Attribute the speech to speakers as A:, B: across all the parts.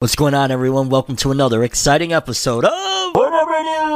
A: What's going on, everyone? Welcome to another exciting episode of
B: Fornever News!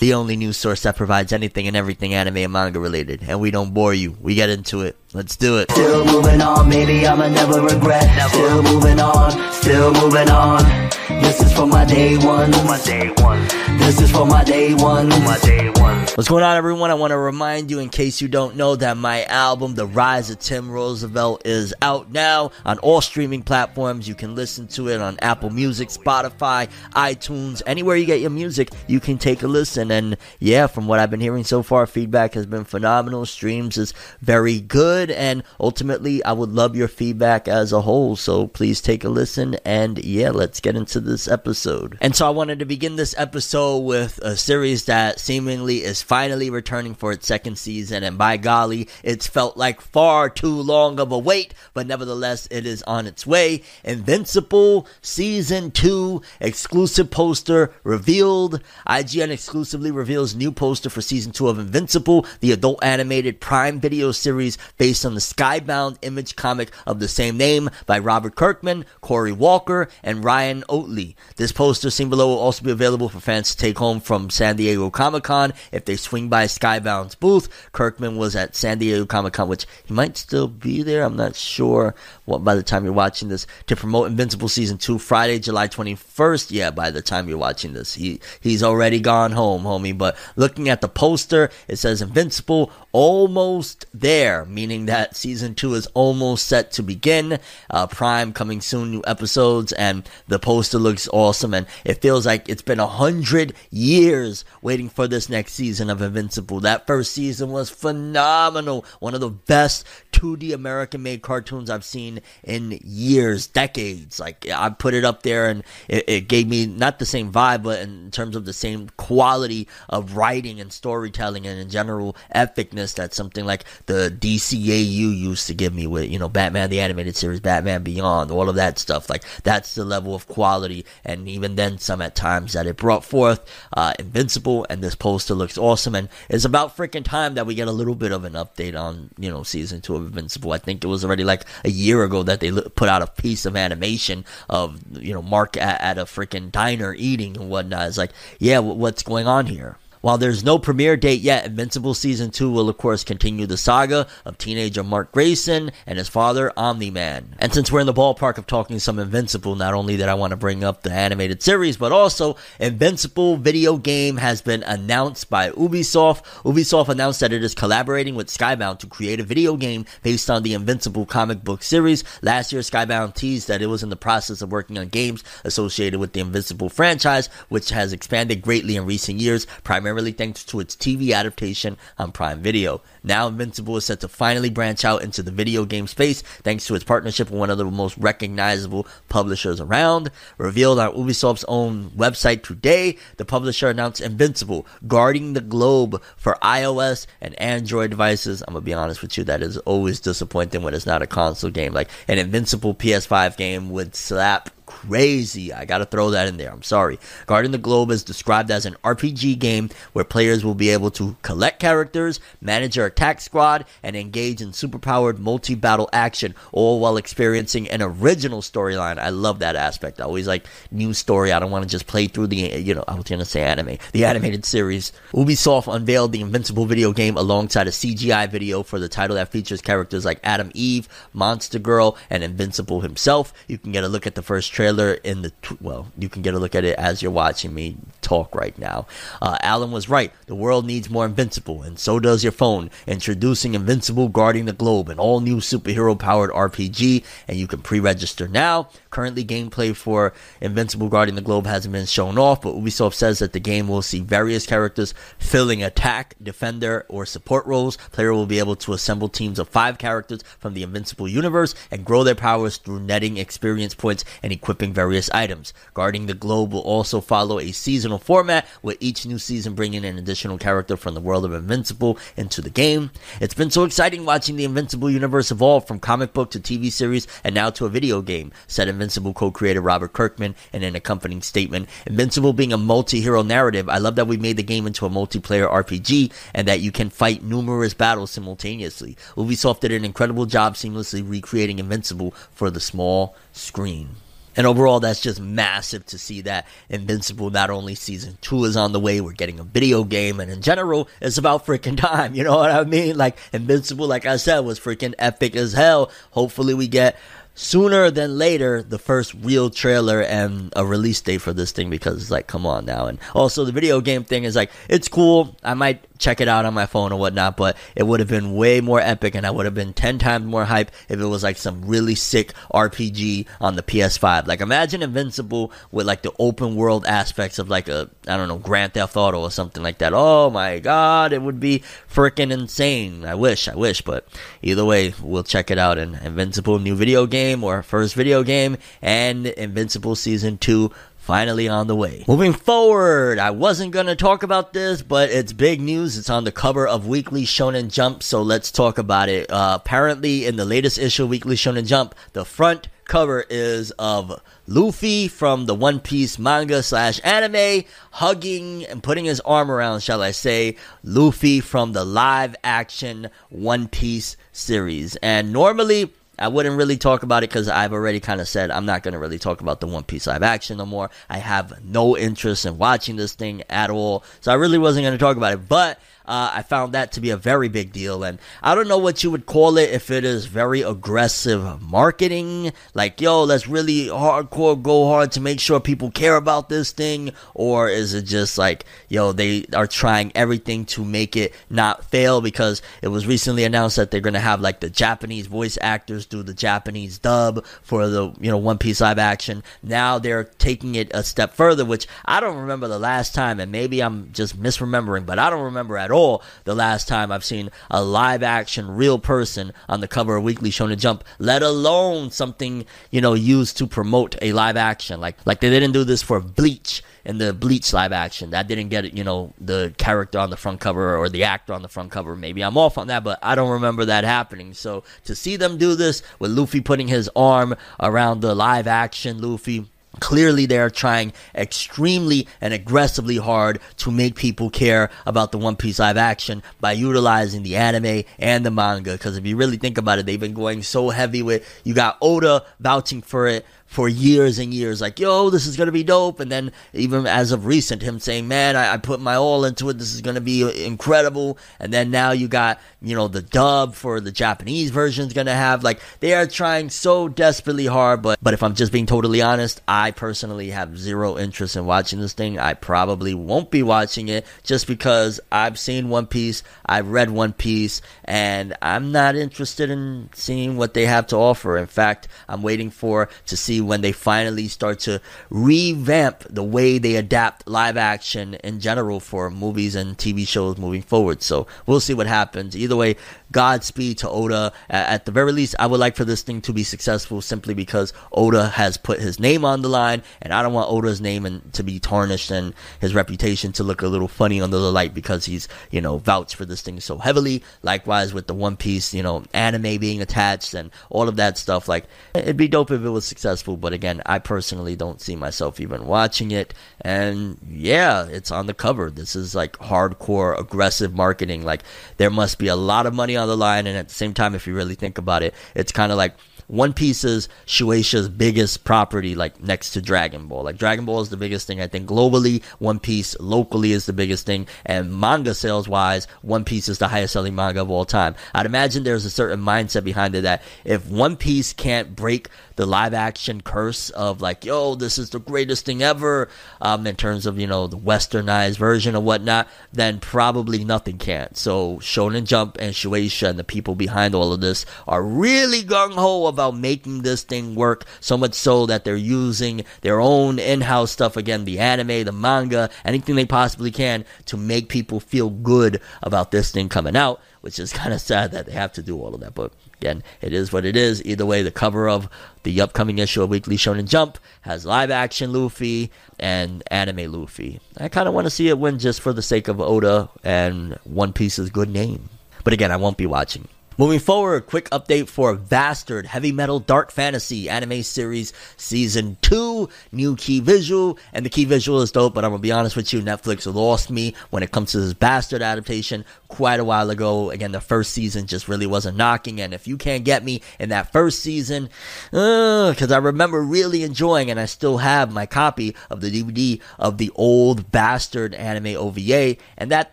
A: the only news source that provides anything and everything anime and manga related. And we don't bore you. We get into it. Let's do it.
B: Still moving on, maybe I'ma never regret. Still moving on, still moving on. This is for my day one.
C: my day one,
B: This is for my day one.
C: my day one.
A: What's going on, everyone? I want to remind you, in case you don't know, that my album, The Rise of Tim Roosevelt, is out now on all streaming platforms. You can listen to it on Apple Music, Spotify, iTunes, anywhere you get your music, you can take a listen. And yeah, from what I've been hearing so far, feedback has been phenomenal. Streams is very good. And ultimately, I would love your feedback as a whole. So please take a listen. And yeah, let's get into this episode. And so I wanted to begin this episode with a series that seemingly is finally returning for its second season. And by golly, it's felt like far too long of a wait, but nevertheless, it is on its way. Invincible Season 2 exclusive poster revealed. IGN exclusively reveals new poster for Season 2 of Invincible, the adult animated Prime Video series based on the Skybound image comic of the same name by Robert Kirkman, Corey Walker, and Ryan Ottley. This poster seen below will also be available for fans to take home from San Diego Comic Con if they swing by Skybound's booth. Kirkman was at San Diego Comic Con, which he might still be there. I'm not sure what by the time you're watching this to promote Invincible season two Friday, July 21st. Yeah, by the time you're watching this, he he's already gone home, homie. But looking at the poster, it says Invincible almost there, meaning that season two is almost set to begin. Uh, Prime coming soon, new episodes, and the poster looks awesome. And it feels like it's been a hundred years waiting for this next season of Invincible. That first season was phenomenal, one of the best 2D American made cartoons I've seen in years, decades. Like I put it up there, and it, it gave me not the same vibe, but in terms of the same quality of writing and storytelling, and in general epicness that something like the DCAU used to give me with you know Batman the animated series, Batman Beyond, all of that stuff. Like that's the level of quality, and even then some at times that it brought forth. Uh, Invincible, and this poster looks awesome, and it's about freaking time that we get a little bit of an update on you know season two of Invincible. I think it was already like a year ago that they put out a piece of animation of you know Mark at, at a freaking diner eating and whatnot. It's like, yeah, what's going on here? While there's no premiere date yet, Invincible Season 2 will, of course, continue the saga of teenager Mark Grayson and his father, Omni Man. And since we're in the ballpark of talking some Invincible, not only that I want to bring up the animated series, but also Invincible video game has been announced by Ubisoft. Ubisoft announced that it is collaborating with Skybound to create a video game based on the Invincible comic book series. Last year, Skybound teased that it was in the process of working on games associated with the Invincible franchise, which has expanded greatly in recent years, primarily thanks to its TV adaptation on Prime Video. Now, Invincible is set to finally branch out into the video game space thanks to its partnership with one of the most recognizable publishers around. Revealed on Ubisoft's own website today, the publisher announced Invincible, guarding the globe for iOS and Android devices. I'm gonna be honest with you, that is always disappointing when it's not a console game. Like an Invincible PS5 game would slap crazy. I gotta throw that in there. I'm sorry. Guarding the Globe is described as an RPG game where players will be able to collect characters, manage their attack squad, and engage in superpowered multi battle action, all while experiencing an original storyline. I love that aspect. I always like new story. I don't want to just play through the, you know, I was gonna say anime, the animated series. Ubisoft unveiled the Invincible video game alongside a CGI video for the title that features characters like Atom Eve, Monster Girl, and Invincible himself. You can get a look at the first trailer in the well you can get a look at it as you're watching me talk right now. Uh, Allen was right. The world needs more invincible and so does your phone. Introducing invincible guarding the globe an all new superhero powered rpg and you can pre-register now currently gameplay for invincible guarding the globe hasn't been shown off but ubisoft says that the game will see various characters filling attack defender or support roles player will be able to assemble teams of five characters from the invincible universe and grow their powers through netting experience points and equipping various items. Guarding the Globe will also follow a seasonal format, with each new season bringing an additional character from the world of Invincible into the game. It's been so exciting watching the Invincible universe evolve from comic book to TV series and now to a video game. Said Invincible co-creator Robert Kirkman in an accompanying statement. Invincible being a multi-hero narrative, I love that we made the game into a multiplayer RPG and that you can fight numerous battles simultaneously. Ubisoft did an incredible job seamlessly recreating Invincible for the small screen. And overall, that's just massive to see that Invincible not only season two is on the way, we're getting a video game, and in general, it's about freaking time. You know what I mean? Like, Invincible, like I said, was freaking epic as hell. Hopefully, we get sooner than later the first real trailer and a release date for this thing because it's like come on now. And also the video game thing is like it's cool. I might check it out on my phone or whatnot but it would have been way more epic and i would have been 10 times more hype if it was like some really sick rpg on the ps5 like imagine invincible with like the open world aspects of like a i don't know grand theft auto or something like that. Oh my god it would be freaking insane. I wish i wish but either way we'll check it out and invincible new video game game or first video game, and Invincible Season 2 finally on the way. Moving forward, I wasn't going to talk about this, but it's big news. It's on the cover of Weekly Shonen Jump, so let's talk about it. Uh, apparently, in the latest issue of Weekly Shonen Jump, the front cover is of Luffy from the One Piece manga slash anime hugging and putting his arm around, shall I say, Luffy from the live action One Piece series. And normally, I wouldn't really talk about it because I've already kind of said I'm not going to really talk about the One Piece live action no more. I have no interest in watching this thing at all. So I really wasn't going to talk about it. But uh, I found that to be a very big deal. And I don't know what you would call it if it is very aggressive marketing, like, yo, let's really hardcore go hard to make sure people care about this thing, or is it just like, yo, they are trying everything to make it not fail because it was recently announced that they're going to have like the Japanese voice actors do the Japanese dub for the, you know, One Piece live action. Now they're taking it a step further, which I don't remember the last time, and maybe I'm just misremembering, but I don't remember at all the last time I've seen a live action real person on the cover of Weekly Shonen Jump, let alone something, you know, used to promote a live action. Like like they didn't do this for Bleach in the Bleach live action. That didn't get, you know, the character on the front cover or the actor on the front cover. Maybe I'm off on that, but I don't remember that happening. So to see them do this with Luffy putting his arm around the live action Luffy Clearly, they are trying extremely and aggressively hard to make people care about the One Piece live action by utilizing the anime and the manga. Because if you really think about it, they've been going so heavy with. You got Oda vouching for it for years and years, like, yo, this is gonna be dope. And then even as of recent, him saying, man, I, I put my all into it. This is gonna be uh, incredible. And then now you got, you know, the dub for the Japanese version is gonna have like they are trying so desperately hard. But but if I'm just being totally honest, I personally have zero interest in watching this thing. I probably won't be watching it just because I've seen One Piece, I've read One Piece, and I'm not interested in seeing what they have to offer. In fact, I'm waiting for to see when they finally start to revamp the way they adapt live action in general for movies and TV shows moving forward. So we'll see what happens. Either way, Godspeed to Oda. At the very least, I would like for this thing to be successful simply because Oda has put his name on the line, and I don't want Oda's name and, to be tarnished and his reputation to look a little funny under the light because he's, you know, vouched for this thing so heavily. Likewise with the One Piece, you know, anime being attached and all of that stuff. Like, it'd be dope if it was successful, but again, I personally don't see myself even watching it. And yeah, it's on the cover. This is like hardcore, aggressive marketing. Like, there must be a lot of money on the line, and at the same time, if you really think about it, it's kind of like one Piece is Shueisha's biggest property, like next to Dragon Ball. Like Dragon Ball is the biggest thing, I think, globally. One Piece locally is the biggest thing, and manga sales wise, One Piece is the highest selling manga of all time. I'd imagine there's a certain mindset behind it that if One Piece can't break the live action curse of like, yo, this is the greatest thing ever, um, in terms of, you know, the westernized version or whatnot, then probably nothing can. So Shonen Jump and Shueisha and the people behind all of this are really gung ho about making this thing work, so much so that they're using their own in house stuff again, the anime, the manga, anything they possibly can to make people feel good about this thing coming out, which is kind of sad that they have to do all of that. But Again, it is what it is. Either way, the cover of the upcoming issue of Weekly Shonen Jump has live action Luffy and anime Luffy. I kind of want to see it win just for the sake of Oda and One Piece's good name. But again, I won't be watching. Moving forward, quick update for Bastard Heavy Metal Dark Fantasy Anime Series Season 2. New key visual, and the key visual is dope, but I'm gonna be honest with you, Netflix lost me when it comes to this Bastard adaptation quite a while ago. Again, the first season just really wasn't knocking, and if you can't get me in that first season, because uh, I remember really enjoying, and I still have my copy of the DVD of the old Bastard anime OVA, and that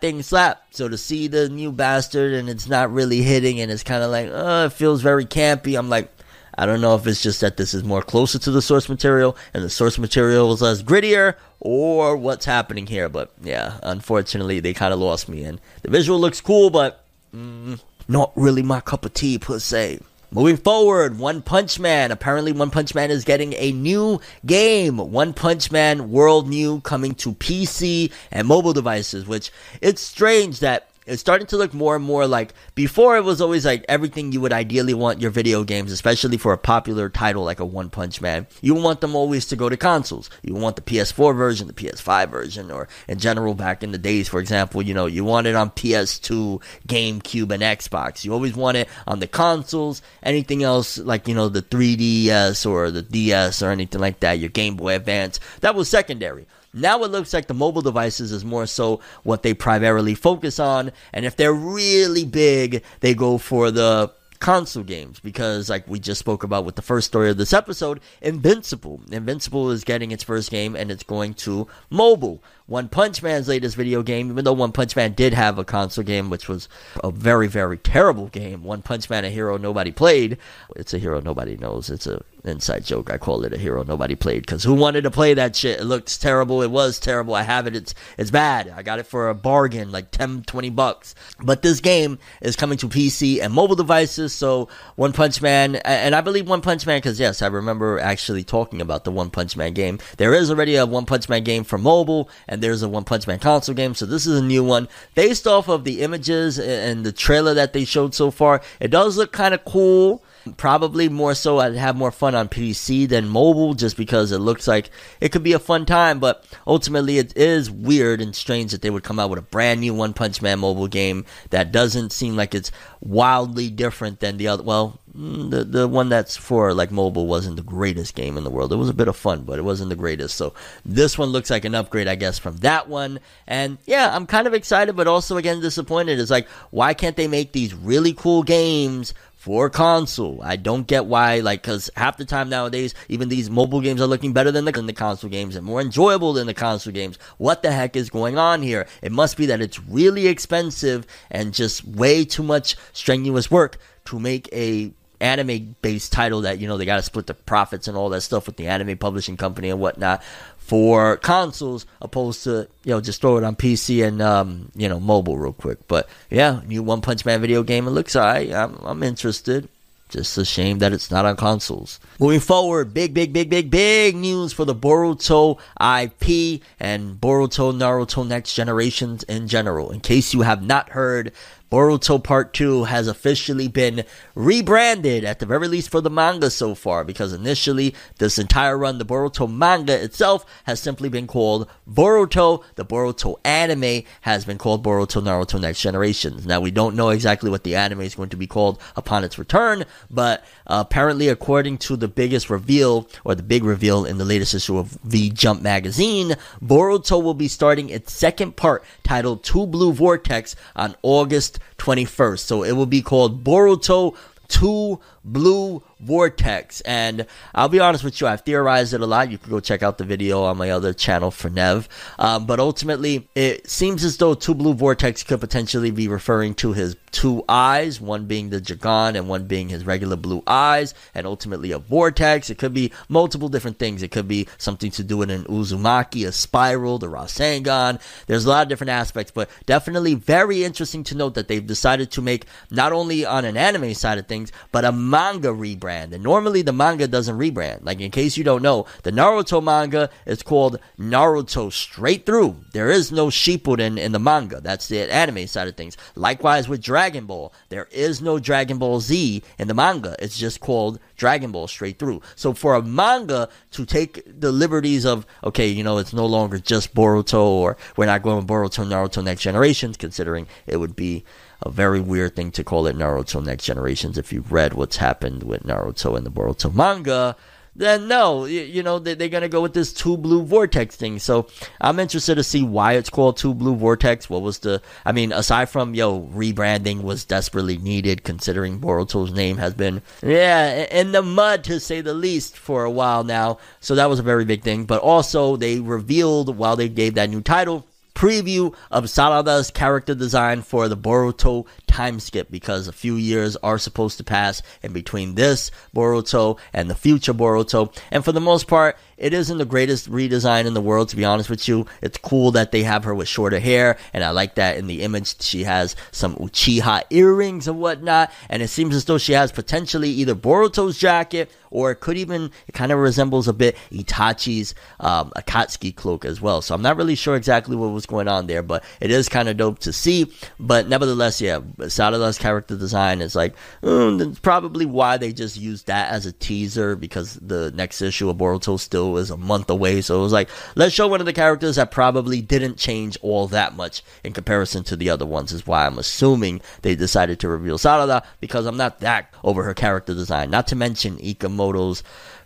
A: thing slapped. So to see the new Bastard and it's not really hitting, and it's kind of like, oh, it feels very campy. I'm like, I don't know if it's just that this is more closer to the source material and the source material was less grittier or what's happening here. But yeah, unfortunately, they kind of lost me. And the visual looks cool, but mm, not really my cup of tea per se. Moving forward, One Punch Man. Apparently, One Punch Man is getting a new game. One Punch Man World New coming to PC and mobile devices, which it's strange that it's starting to look more and more like before it was always like everything you would ideally want your video games, especially for a popular title like a One Punch Man. You want them always to go to consoles. You want the PS4 version, the PS5 version, or in general back in the days, for example, you know, you want it on PS2, GameCube, and Xbox. You always want it on the consoles. Anything else like, you know, the 3DS or the DS or anything like that, your Game Boy Advance, that was secondary. Now it looks like the mobile devices is more so what they primarily focus on. And if they're really big, they go for the console games. Because like we just spoke about with the first story of this episode invincible. Invincible is getting its first game and it's going to mobile one Punch Man's latest video game, even though One Punch Man did have a console game, which was a very, very terrible game. One Punch Man, a hero nobody played. It's a hero nobody knows. It's a inside joke. I call it a hero nobody played because who wanted to play that shit? It looks terrible. It was terrible. I have it. It's it's bad. I got it for a bargain, like 10, 20 bucks. But this game is coming to PC and mobile devices. So One Punch Man, and I believe One Punch Man because yes, I remember actually talking about the One Punch Man game. There is already a One Punch Man game for mobile, and and there's a One Punch Man console game. So this is a new one based off of the images and the trailer that they showed so far. It does look kind of cool. Probably more so, I'd have more fun on PC than mobile just because it looks like it could be a fun time. But ultimately, it is weird and strange that they would come out with a brand new One Punch Man mobile game that doesn't seem like it's wildly different than the other. Well, Mm, the the one that's for like mobile wasn't the greatest game in the world. It was a bit of fun, but it wasn't the greatest. So this one looks like an upgrade, I guess, from that one. And yeah, I'm kind of excited, but also again disappointed. It's like why can't they make these really cool games for console. I don't get why, like, because half the time nowadays, even these mobile games are looking better than the, than the console games and more enjoyable than the console games. What the heck is going on here? It must be that it's really expensive and just way too much strenuous work to make a anime based title that you know they got to split the profits and all that stuff with the anime publishing company and whatnot for consoles opposed to you know just throw it on PC and um, you know mobile real quick. But yeah, new One Punch Man video game. It looks alright. I'm, I'm interested. Just a shame that it's not on consoles. Moving forward, big, big, big, big, big news for the Boruto IP and Boruto Naruto Next Generations in general. In case you have not heard, Boruto Part 2 has officially been rebranded, at the very least for the manga so far, because initially, this entire run, the Boruto manga itself, has simply been called Boruto. The Boruto anime has been called Boruto Naruto Next Generations. Now, we don't know exactly what the anime is going to be called upon its return, but apparently, according to the biggest reveal, or the big reveal in the latest issue of V Jump magazine, Boruto will be starting its second part titled Two Blue Vortex on August 21st. So it will be called Boruto 2 Blue Vortex. And I'll be honest with you, I've theorized it a lot. You can go check out the video on my other channel for Nev. Um, but ultimately, it seems as though Two Blue Vortex could potentially be referring to his two eyes, one being the Jougan and one being his regular blue eyes, and ultimately a vortex. It could be multiple different things. It could be something to do with an Uzumaki, a spiral, the Rasengan. There's a lot of different aspects, but definitely very interesting to note that they've decided to make not only on an anime side of things, but a manga rebrand. And normally the manga doesn't rebrand. Like in case you don't know, the Naruto manga is called Naruto straight through. There is no Shippuden in the manga. That's the anime side of things. Likewise with Dragon Ball, there is no Dragon Ball Z in the manga. It's just called Dragon Ball straight through. So for a manga to take the liberties of okay, you know, it's no longer just Boruto or we're not going Boruto Naruto Next Generations, considering it would be a very weird thing to call it Naruto Next Generations if you've read what's happened with Naruto and the Boruto manga then no, you, you know, they, are going to go with this two blue vortex thing. So I'm interested to see why it's called two blue vortex. What was the, I mean, aside from, yo, rebranding was desperately needed considering Boruto's name has been, yeah, in the mud to say the least for a while now. So that was a very big thing. But also they revealed while they gave that new title, preview of Sarada's character design for the Boruto time skip because a few years are supposed to pass in between this Boruto and the future Boruto. And for the most part, it isn't the greatest redesign in the world, to be honest with you. It's cool that they have her with shorter hair, and I like that in the image she has some Uchiha earrings and whatnot, and it seems as though she has potentially either Boruto's jacket or it could even, it kind of resembles a bit Itachi's um, Akatsuki cloak as well. So I'm not really sure exactly what was going on there, but it is kind of dope to see. But nevertheless, yeah, Sarada's character design is like, mm, probably why they just used that as a teaser because the next issue of Boruto still was a month away. So it was like, let's show one of the characters that probably didn't change all that much in comparison to the other ones, is why I'm assuming they decided to reveal Sarada because I'm not that over her character design. Not to mention Ikemoto's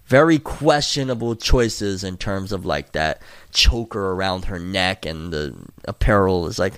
A: very questionable choices in terms of like that choker around her neck and the apparel is like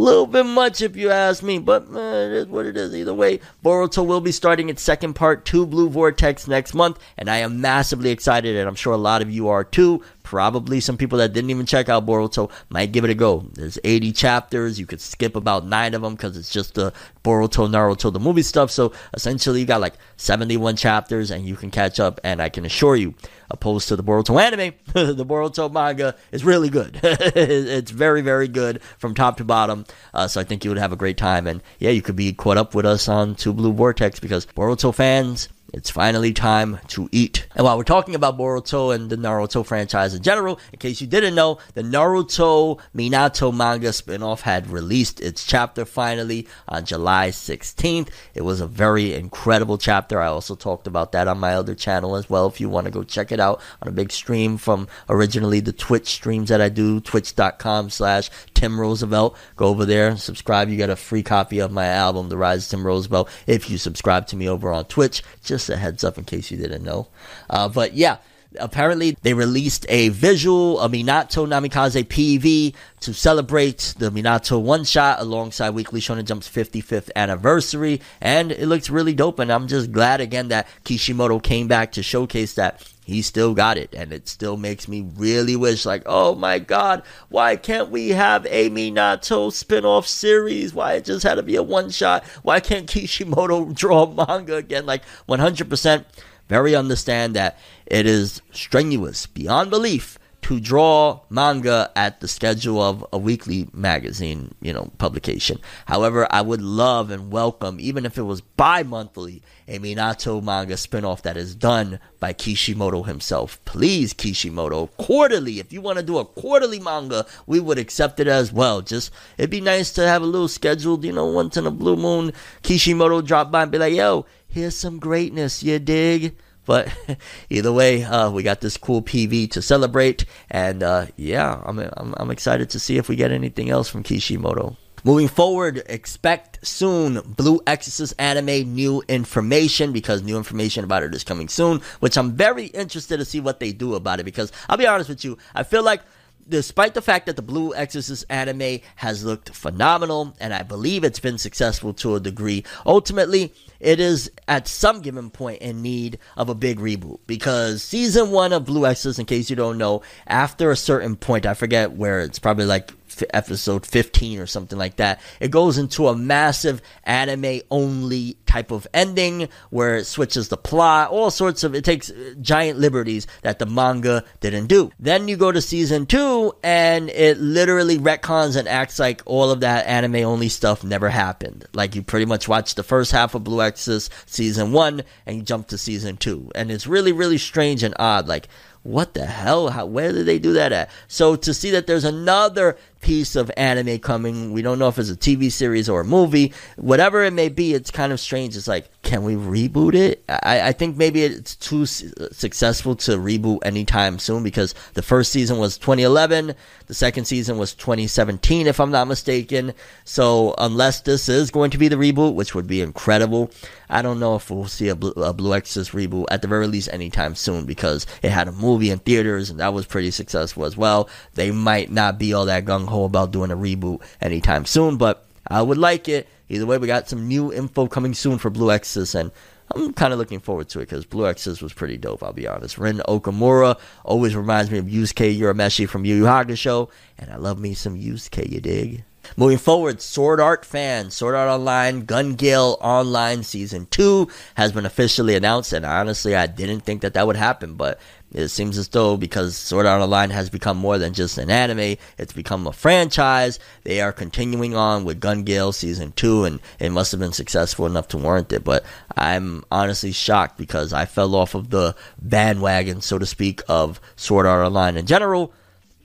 A: little bit much if you ask me, but uh, it is what it is. Either way, Boruto will be starting its second part, Two Blue Vortex, next month, and I am massively excited, and I'm sure a lot of you are too. Probably some people that didn't even check out Boruto might give it a go. There's 80 chapters. You could skip about nine of them because it's just the Boruto, Naruto, the movie stuff. So essentially, you got like 71 chapters, and you can catch up. And I can assure you, opposed to the Boruto anime, the Boruto manga is really good. it's very, very good from top to bottom. Uh, so I think you would have a great time. And yeah, you could be caught up with us on Two Blue Vortex because Boruto fans it's finally time to eat. And while we're talking about Boruto and the Naruto franchise in general, in case you didn't know, the Naruto Minato manga spinoff had released its chapter finally on July 16th. It was a very incredible chapter. I also talked about that on my other channel as well. If you want to go check it out on a big stream from originally the Twitch streams that I do, twitch.com slash Tim Roosevelt. Go over there, subscribe. You get a free copy of my album, The Rise of Tim Roosevelt, if you subscribe to me over on Twitch. Just a heads up in case you didn't know. Uh, but yeah, apparently they released a visual, a Minato Namikaze PV to celebrate the Minato one shot alongside Weekly Shonen Jump's 55th anniversary. And it looks really dope. And I'm just glad again that Kishimoto came back to showcase that he still got it. And it still makes me really wish like oh my god why can't we have a minato spin-off series? Why it just had to be a one shot why can't kishimoto draw manga again? Like 100% very understand that it is strenuous beyond belief to draw manga at the schedule of a weekly magazine, you know, publication. However, I would love and welcome, even if it was bi-monthly, a Minato manga spinoff that is done by Kishimoto himself. Please, Kishimoto, quarterly. If you want to do a quarterly manga, we would accept it as well. Just, it'd be nice to have a little scheduled, you know, once in a blue moon, Kishimoto drop by and be like, yo, here's some greatness, you dig? But either way, uh, we got this cool PV to celebrate, and uh, yeah, I'm, I'm, I'm excited to see if we get anything else from Kishimoto. Moving forward, expect soon Blue Exorcist anime new information because new information about it is coming soon, which I'm very interested to see what they do about it because I'll be honest with you, I feel like despite the fact that the Blue Exorcist anime has looked phenomenal and I believe it's been successful to a degree, ultimately it is at some given point in need of a big reboot because season one of Blue Exorcist, in case you don't know, after a certain point, I forget where it's probably like episode 15 or something like that. It goes into a massive anime only type of ending where it switches the plot, all sorts of, it takes uh, giant liberties that the manga didn't do. Then you go to season two and it literally retcons and acts like all of that anime only stuff never happened. Like you pretty much watch the first half of Blue Exorcist season one and jump to season two. And it's really, really strange and odd. Like, what the hell? How, where did they do that at? So to see that there's another piece of anime coming. We don't know if it's a TV series or a movie. Whatever it may be, it's kind of strange. It's like, can we reboot it? I, I think maybe it's too su- successful to reboot anytime soon because the first season was 2011, the second season was 2017, if I'm not mistaken. So unless this is going to be the reboot, which would be incredible, I don't know if we'll see a Blue, a Blue Exorcist reboot at the very least anytime soon because it had a movie in theaters and that was pretty successful as well. They might not be all that gung ho about doing a reboot anytime soon, but I would like it. Either way, we got some new info coming soon for Blue Exorcist, and I'm kind of looking forward to it because Blue Exorcist was pretty dope, I'll be honest. Rin Okumura always reminds me of Yusuke Urameshi from Yu Yu Hakusho, and I love me some Yusuke, you dig? Moving forward, Sword Art fans, Sword Art Online, Gun Gale Online Season 2 has been officially announced, and honestly, I didn't think that that would happen, but it seems as though because Sword Art Online has become more than just an anime, it's become a franchise. They are continuing on with Gun Gale Season 2, and it must have been successful enough to warrant it, but I'm honestly shocked because I fell off of the bandwagon, so to speak, of Sword Art Online in general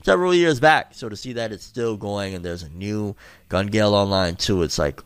A: several years back. So to see that it's still going and there's a new Gun Gale Online too, it's like,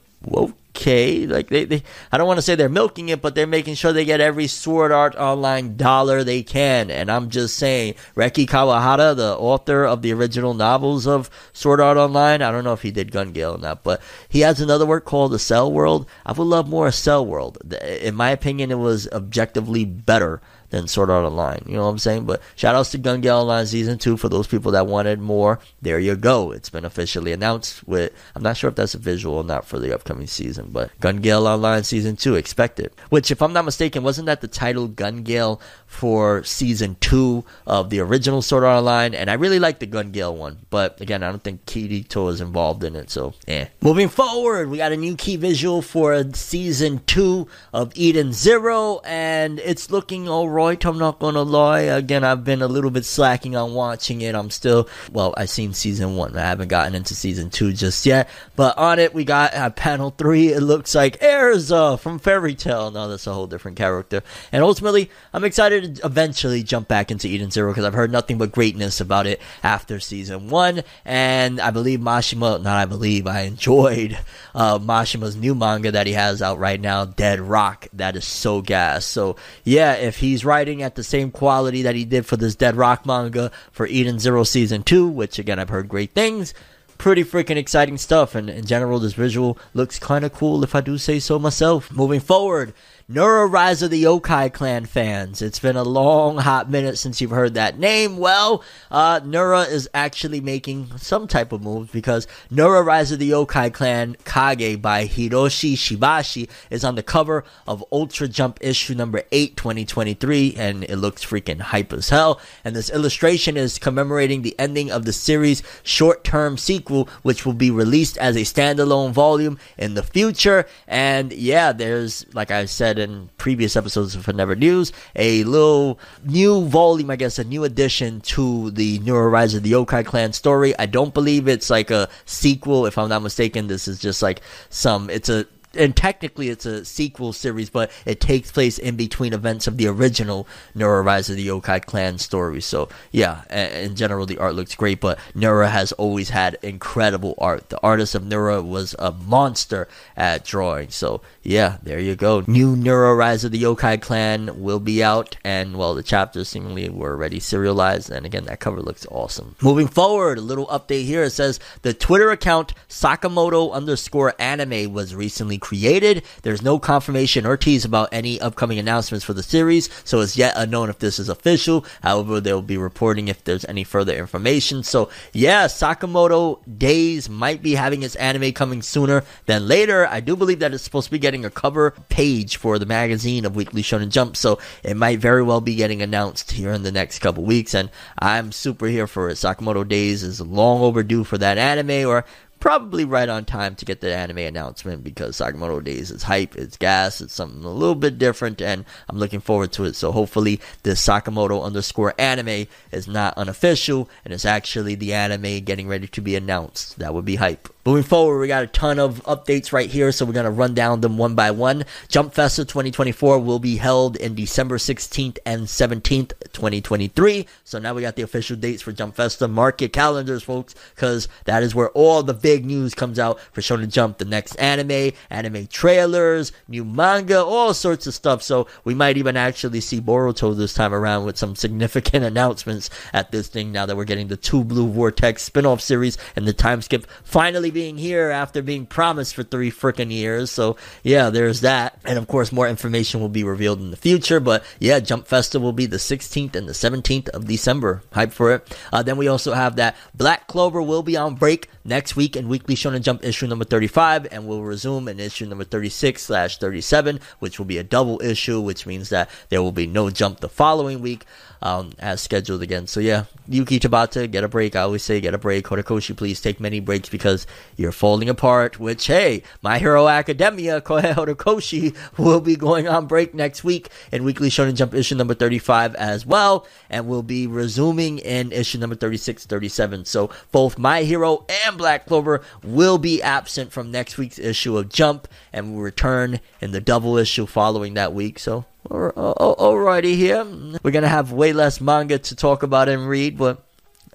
A: okay. Like they, they I don't want to say they're milking it, but they're making sure they get every Sword Art Online dollar they can. And I'm just saying, Reki Kawahara, the author of the original novels of Sword Art Online, I don't know if he did Gun Gale or not, but he has another work called Accel World. I would love more Accel World. In my opinion, it was objectively better than Sword Art Online. You know what I'm saying? But shout outs to Gun Gale Online Season 2 for those people that wanted more. There you go. It's been officially announced with, I'm not sure if that's a visual or not for the upcoming season, but Gun Gale Online Season 2, expect it. Which, if I'm not mistaken, wasn't that the title Gun Gale for Season 2 of the original Sword Art Online? And I really like the Gun Gale one, but again, I don't think Kirito is involved in it, so eh. Moving forward, we got a new key visual for Season 2 of Eden Zero, and it's looking alright I'm not gonna lie. Again, I've been a little bit slacking on watching it. I'm still well. I've seen season one. I haven't gotten into season two just yet. But on it, we got uh, panel three. It looks like Erza from Fairy Tail. No, that's a whole different character. And ultimately, I'm excited to eventually jump back into Eden Zero because I've heard nothing but greatness about it after season one. And I believe Mashima. Not I believe. I enjoyed uh, Mashima's new manga that he has out right now, Dead Rock. That is so gas. So yeah, if he's writing at the same quality that he did for this Dead Rock manga for Eden Zero Season 2, which again I've heard great things. Pretty freaking exciting stuff, and in general, this visual looks kind of cool if I do say so myself. Moving forward, Nura Rise of the Yokai Clan fans. It's been a long, hot minute since you've heard that name. Well, uh, Nura is actually making some type of moves because Nura Rise of the Yokai Clan Kage by Hiroshi Shibashi is on the cover of Ultra Jump issue number 8, 2023, and it looks freaking hype as hell. And this illustration is commemorating the ending of the series' short term sequel, which will be released as a standalone volume in the future. And yeah, there's, like I said, said in previous episodes of Never News, a little new volume, I guess, a new addition to the Nura Rise of the Yokai Clan story. I don't believe it's like a sequel, if I'm not mistaken. This is just like some, it's a and technically it's a sequel series, but it takes place in between events of the original Nura Rise of the Yokai Clan story. So yeah, in general the art looks great, but Nura has always had incredible art. The artist of Nura was a monster at drawing. So yeah, there you go. New Nura Rise of the Yokai Clan will be out, and well, the chapters seemingly were already serialized. And again, that cover looks awesome. Moving forward, a little update here. It says the Twitter account Sakamoto underscore anime was recently created. There's no confirmation or tease about any upcoming announcements for the series, so it's yet unknown if this is official. However, they'll be reporting if there's any further information. So, yeah, Sakamoto Days might be having its anime coming sooner than later. I do believe that it's supposed to be getting a cover page for the magazine of Weekly Shonen Jump, so it might very well be getting announced here in the next couple weeks, and I'm super here for it. Sakamoto Days is long overdue for that anime, or probably right on time to get the anime announcement because Sakamoto Days is hype, it's gas, it's something a little bit different, and I'm looking forward to it. So hopefully, this Sakamoto underscore anime is not unofficial and it's actually the anime getting ready to be announced. That would be hype. Moving forward, we got a ton of updates right here, so we're going to run down them one by one. Jump Festa 2024 will be held in December 16th and 17th, 2023. So now we got the official dates for Jump Festa. Mark your calendars, folks, because that is where all the big news comes out for Shonen Jump. The next anime, anime trailers, new manga, all sorts of stuff. So we might even actually see Boruto this time around with some significant announcements at this thing now that we're getting the two Blue Vortex spin-off series and the time skip finally being here after being promised for three freaking years. So yeah, there's that. And of course, more information will be revealed in the future. But yeah, Jump Festa will be the 16th and the 17th of December. Hype for it. Uh, then we also have that Black Clover will be on break next week in Weekly Shonen Jump issue number 35 and we'll resume in issue number 36 slash 37, which will be a double issue, which means that there will be no jump the following week um, as scheduled again. So yeah, Yuki Tabata, get a break. I always say get a break. Horikoshi, please take many breaks because you're falling apart. Which hey, My Hero Academia, Kohei Horikoshi will be going on break next week in Weekly Shonen Jump issue number 35 as well, and will be resuming in issue number 36, 37. So both My Hero and Black Clover will be absent from next week's issue of Jump and will return in the double issue following that week. So Alrighty here. We're gonna have way less manga to talk about and read, but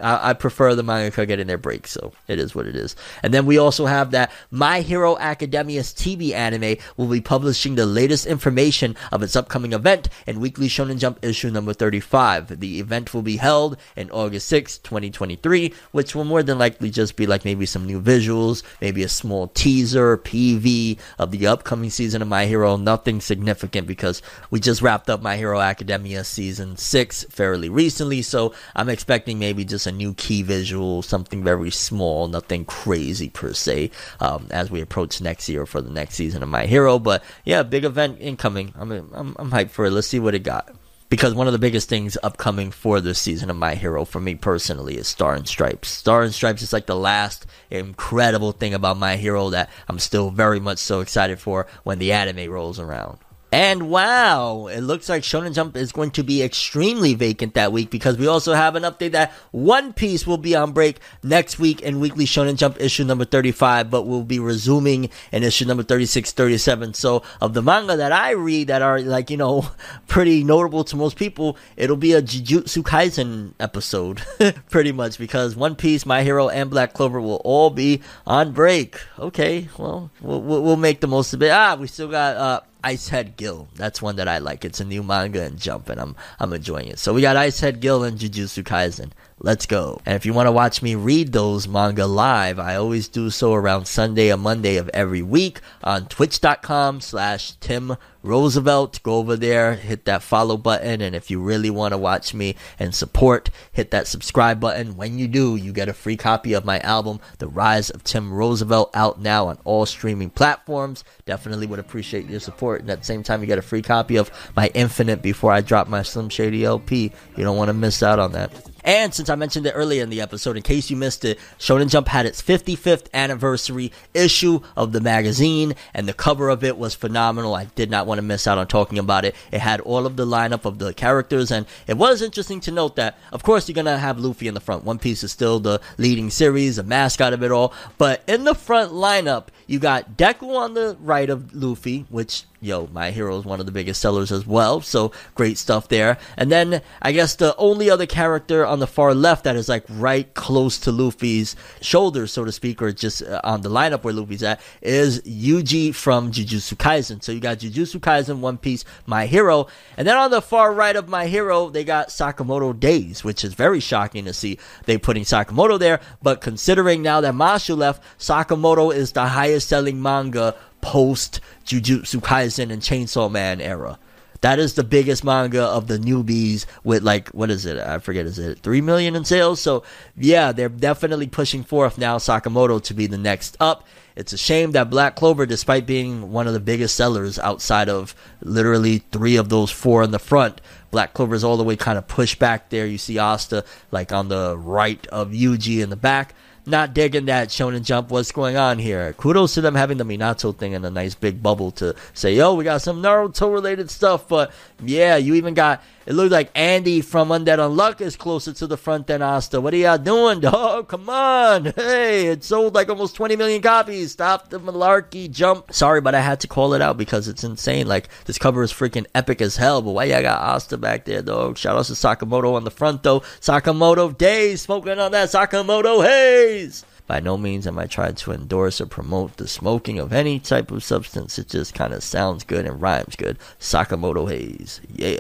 A: I, I prefer the mangaka getting their break, so it is what it is. And then we also have that My Hero Academia's TV anime will be publishing the latest information of its upcoming event in Weekly Shonen Jump issue number 35. The event will be held in August 6, 2023, which will more than likely just be like maybe some new visuals, maybe a small teaser, PV of the upcoming season of My Hero. Nothing significant because we just wrapped up My Hero Academia season 6 fairly recently, so I'm expecting maybe just a a new key visual, something very small, nothing crazy per se, um, as we approach next year for the next season of My Hero. But yeah, big event incoming. I mean, I'm, I'm hyped for it. Let's see what it got because one of the biggest things upcoming for this season of My Hero for me personally is Star and Stripes. Star and Stripes is like the last incredible thing about My Hero that I'm still very much so excited for when the anime rolls around. And wow, it looks like Shonen Jump is going to be extremely vacant that week because we also have an update that One Piece will be on break next week in Weekly Shonen Jump issue number 35, but we'll be resuming in issue number 36, 37. So of the manga that I read that are like, you know, pretty notable to most people, it'll be a Jujutsu Kaisen episode, pretty much because One Piece, My Hero, and Black Clover will all be on break. Okay, well, we'll, we'll make the most of it. Ah, we still got, uh, Icehead Gill. That's one that I like. It's a new manga and jump, and I'm I'm enjoying it. So we got Icehead Gill and Jujutsu Kaisen. Let's go. And if you want to watch me read those manga live, I always do so around Sunday or Monday of every week on twitch.com slash Tim Roosevelt. Go over there, hit that follow button, and if you really want to watch me and support, hit that subscribe button. When you do, you get a free copy of my album, The Rise of Tim Roosevelt, out now on all streaming platforms. Definitely would appreciate your support. And at the same time, you get a free copy of my Infinite before I drop my Slim Shady LP. You don't want to miss out on that. And since I mentioned it earlier in the episode, in case you missed it, Shonen Jump had its 55th anniversary issue of the magazine, and the cover of it was phenomenal. I did not want to miss out on talking about it. It had all of the lineup of the characters, and it was interesting to note that, of course, you're gonna have Luffy in the front. One Piece is still the leading series, the mascot of it all, but in the front lineup, you got Deku on the right of Luffy, which yo, My Hero is one of the biggest sellers as well. So great stuff there. And then I guess the only other character on the far left that is like right close to Luffy's shoulders, so to speak, or just uh, on the lineup where Luffy's at, is Yuji from Jujutsu Kaisen. So you got Jujutsu Kaisen, One Piece, My Hero. And then on the far right of My Hero, they got Sakamoto Days, which is very shocking to see they putting Sakamoto there. But considering now that Mashle left, Sakamoto is the highest selling manga post Jujutsu Kaisen and Chainsaw Man era. That is the biggest manga of the newbies with like what is it? I forget is it 3 million in sales? So, yeah, they're definitely pushing forth now Sakamoto to be the next up. It's a shame that Black Clover despite being one of the biggest sellers outside of literally 3 of those 4 in the front, Black Clover is all the way kind of pushed back there. You see Asta like on the right of Yuji in the back not digging that Shonen Jump. What's going on here? Kudos to them having the Minato thing in a nice big bubble to say, yo, we got some Naruto related stuff. But yeah, you even got It looked like Andy from Undead Unluck is closer to the front than Asta. What are y'all doing, dog? Come on. Hey, it sold like almost 20 million copies. Stop the malarkey jump. Sorry, but I had to call it out because it's insane. Like, this cover is freaking epic as hell. But why y'all got Asta back there, dog? Shout out to Sakamoto on the front, though. Sakamoto Days smoking on that Sakamoto Haze. By no means am I trying to endorse or promote the smoking of any type of substance. It just kind of sounds good and rhymes good. Sakamoto Haze. Yeah.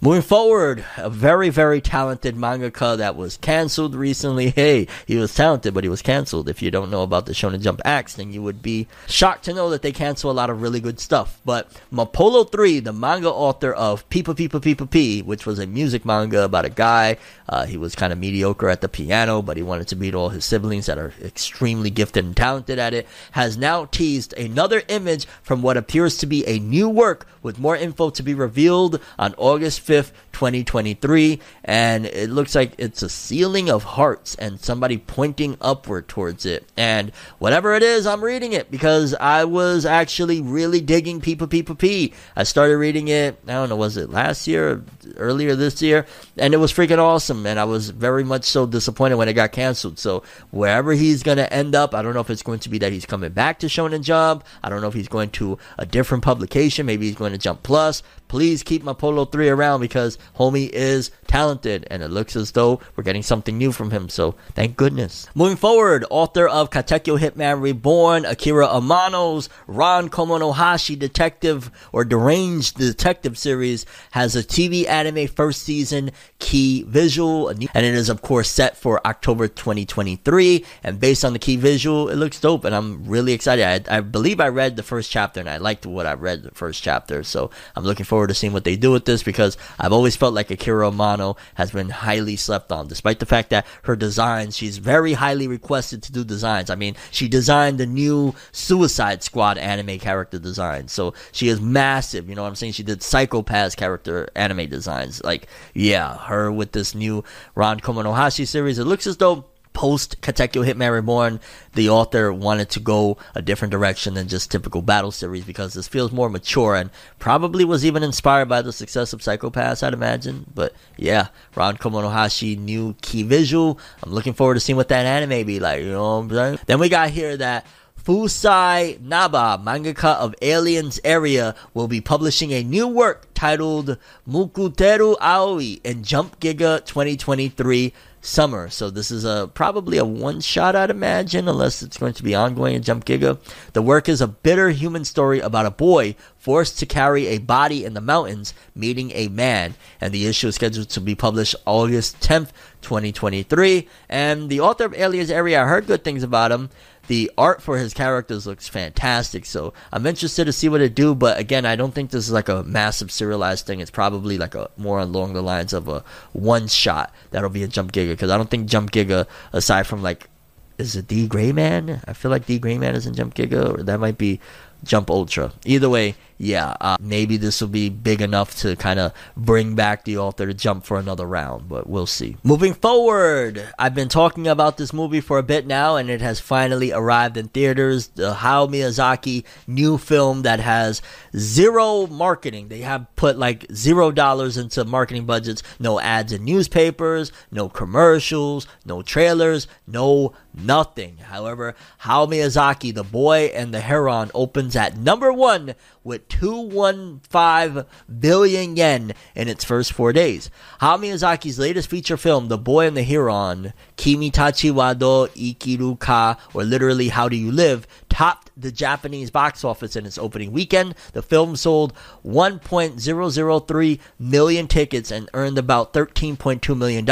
A: Moving forward, a very, very talented mangaka that was canceled recently. Hey, he was talented, but he was canceled. If you don't know about the Shonen Jump Acts, then you would be shocked to know that they cancel a lot of really good stuff. But Mapollo 3, the manga author of Peepa Peepa Peepa P, which was a music manga about a guy, uh, he was kind of mediocre at the piano, but he wanted to meet all his siblings that are extremely gifted and talented at it, has now teased another image from what appears to be a new work with more info to be revealed on August 5th, 2023. And it looks like it's a ceiling of hearts and somebody pointing upward towards it. And whatever it is, I'm reading it because I was actually really digging Peepa Peepa i started reading it, I don't know, was it last year or earlier this year? And it was freaking awesome. And I was very much so disappointed when it got canceled. So wherever he's going to end up, I don't know if it's going to be that he's coming back to Shonen Jump. I don't know if he's going to a different publication. Maybe he's going to Jump Plus. Please keep Mapollo 3 around because homie is talented and it looks as though we're getting something new from him. So thank goodness. Moving forward, author of Katekyo Hitman Reborn, Akira Amano's Ron Komonohashi Detective or Deranged Detective series has a TV anime first season key visual and it is of course set for October 2023 and based on the key visual it looks dope and I'm really excited. I, I believe I read the first chapter and I liked what I read the first chapter so I'm looking forward to seeing what they do with this because I've always felt like Akira Amano has been highly slept on despite the fact that her designs she's very highly requested to do designs. I mean she designed the new Suicide Squad anime character design so she is massive you know what I'm saying she did Psycho-Pass character anime designs like yeah her with this new Ron Komonohashi series. It looks as though post Katekyo Hitman Reborn, the author wanted to go a different direction than just typical battle series because this feels more mature and probably was even inspired by the success of Psycho-Pass, I'd imagine. But yeah, Ron Komonohashi new key visual. I'm looking forward to seeing what that anime be like, you know what I'm saying? Then we got here that Fusai Naba, mangaka of Aliens Area, will be publishing a new work titled Mukuteru Aoi in Jump Giga 2023 summer. So this is a probably a one shot, I'd imagine, unless it's going to be ongoing in Jump Giga. The work is a bitter human story about a boy forced to carry a body in the mountains, meeting a man. And the issue is scheduled to be published August 10th, 2023. And the author of Aliens Area, I heard good things about him. The art for his characters looks fantastic, so I'm interested to see what it do. But again, I don't think this is like a massive serialized thing. It's probably like a more along the lines of a one shot that'll be a Jump Giga because I don't think Jump Giga, aside from like, is it D Gray Man? I feel like D Gray Man is in Jump Giga, or that might be Jump Ultra. Either way, yeah, uh, maybe this will be big enough to kind of bring back the author to jump for another round, but we'll see. Moving forward, I've been talking about this movie for a bit now, and it has finally arrived in theaters. The Hayao Miyazaki new film that has zero marketing. They have put like zero dollars into marketing budgets, no ads in newspapers, no commercials, no trailers, no nothing. However, Hayao Miyazaki, The Boy and the Heron, opens at number one with 215 billion yen in its first four days. Hayao Miyazaki's latest feature film, The Boy and the Heron, Kimitachi Wado Ikiru Ka, or literally How Do You Live, topped the Japanese box office in its opening weekend. The film sold 1.003 million tickets and earned about $13.2 million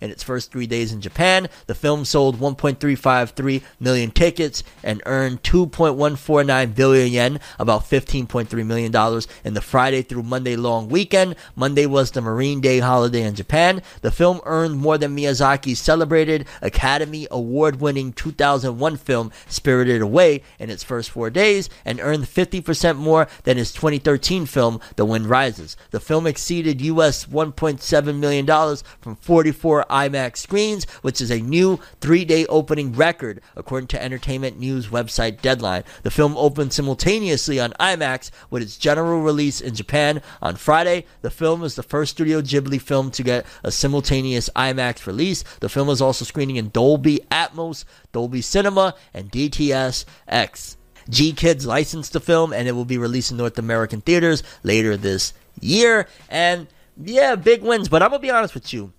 A: in its first three days in Japan. The film sold 1.353 million tickets and earned 2.149 billion yen, about $15.3 million in the Friday through Monday long weekend. Monday was the Marine Day holiday in Japan. The film earned more than Miyazaki's celebrated Academy Award winning 2001 film Spirited Away in its first four days and earned 50% more than his 2013 film, The Wind Rises. The film exceeded US $1.7 million from 44 IMAX screens, which is a new three day opening record, according to entertainment news website Deadline. The film opened simultaneously on IMAX with its general release in Japan on Friday. The film is the first Studio Ghibli film to get a simultaneous IMAX release. The film is also screening in Dolby Atmos, Dolby Cinema, and DTS X. GKIDS licensed the film and it will be released in North American theaters later this year. And yeah, big wins, but I'm going to be honest with you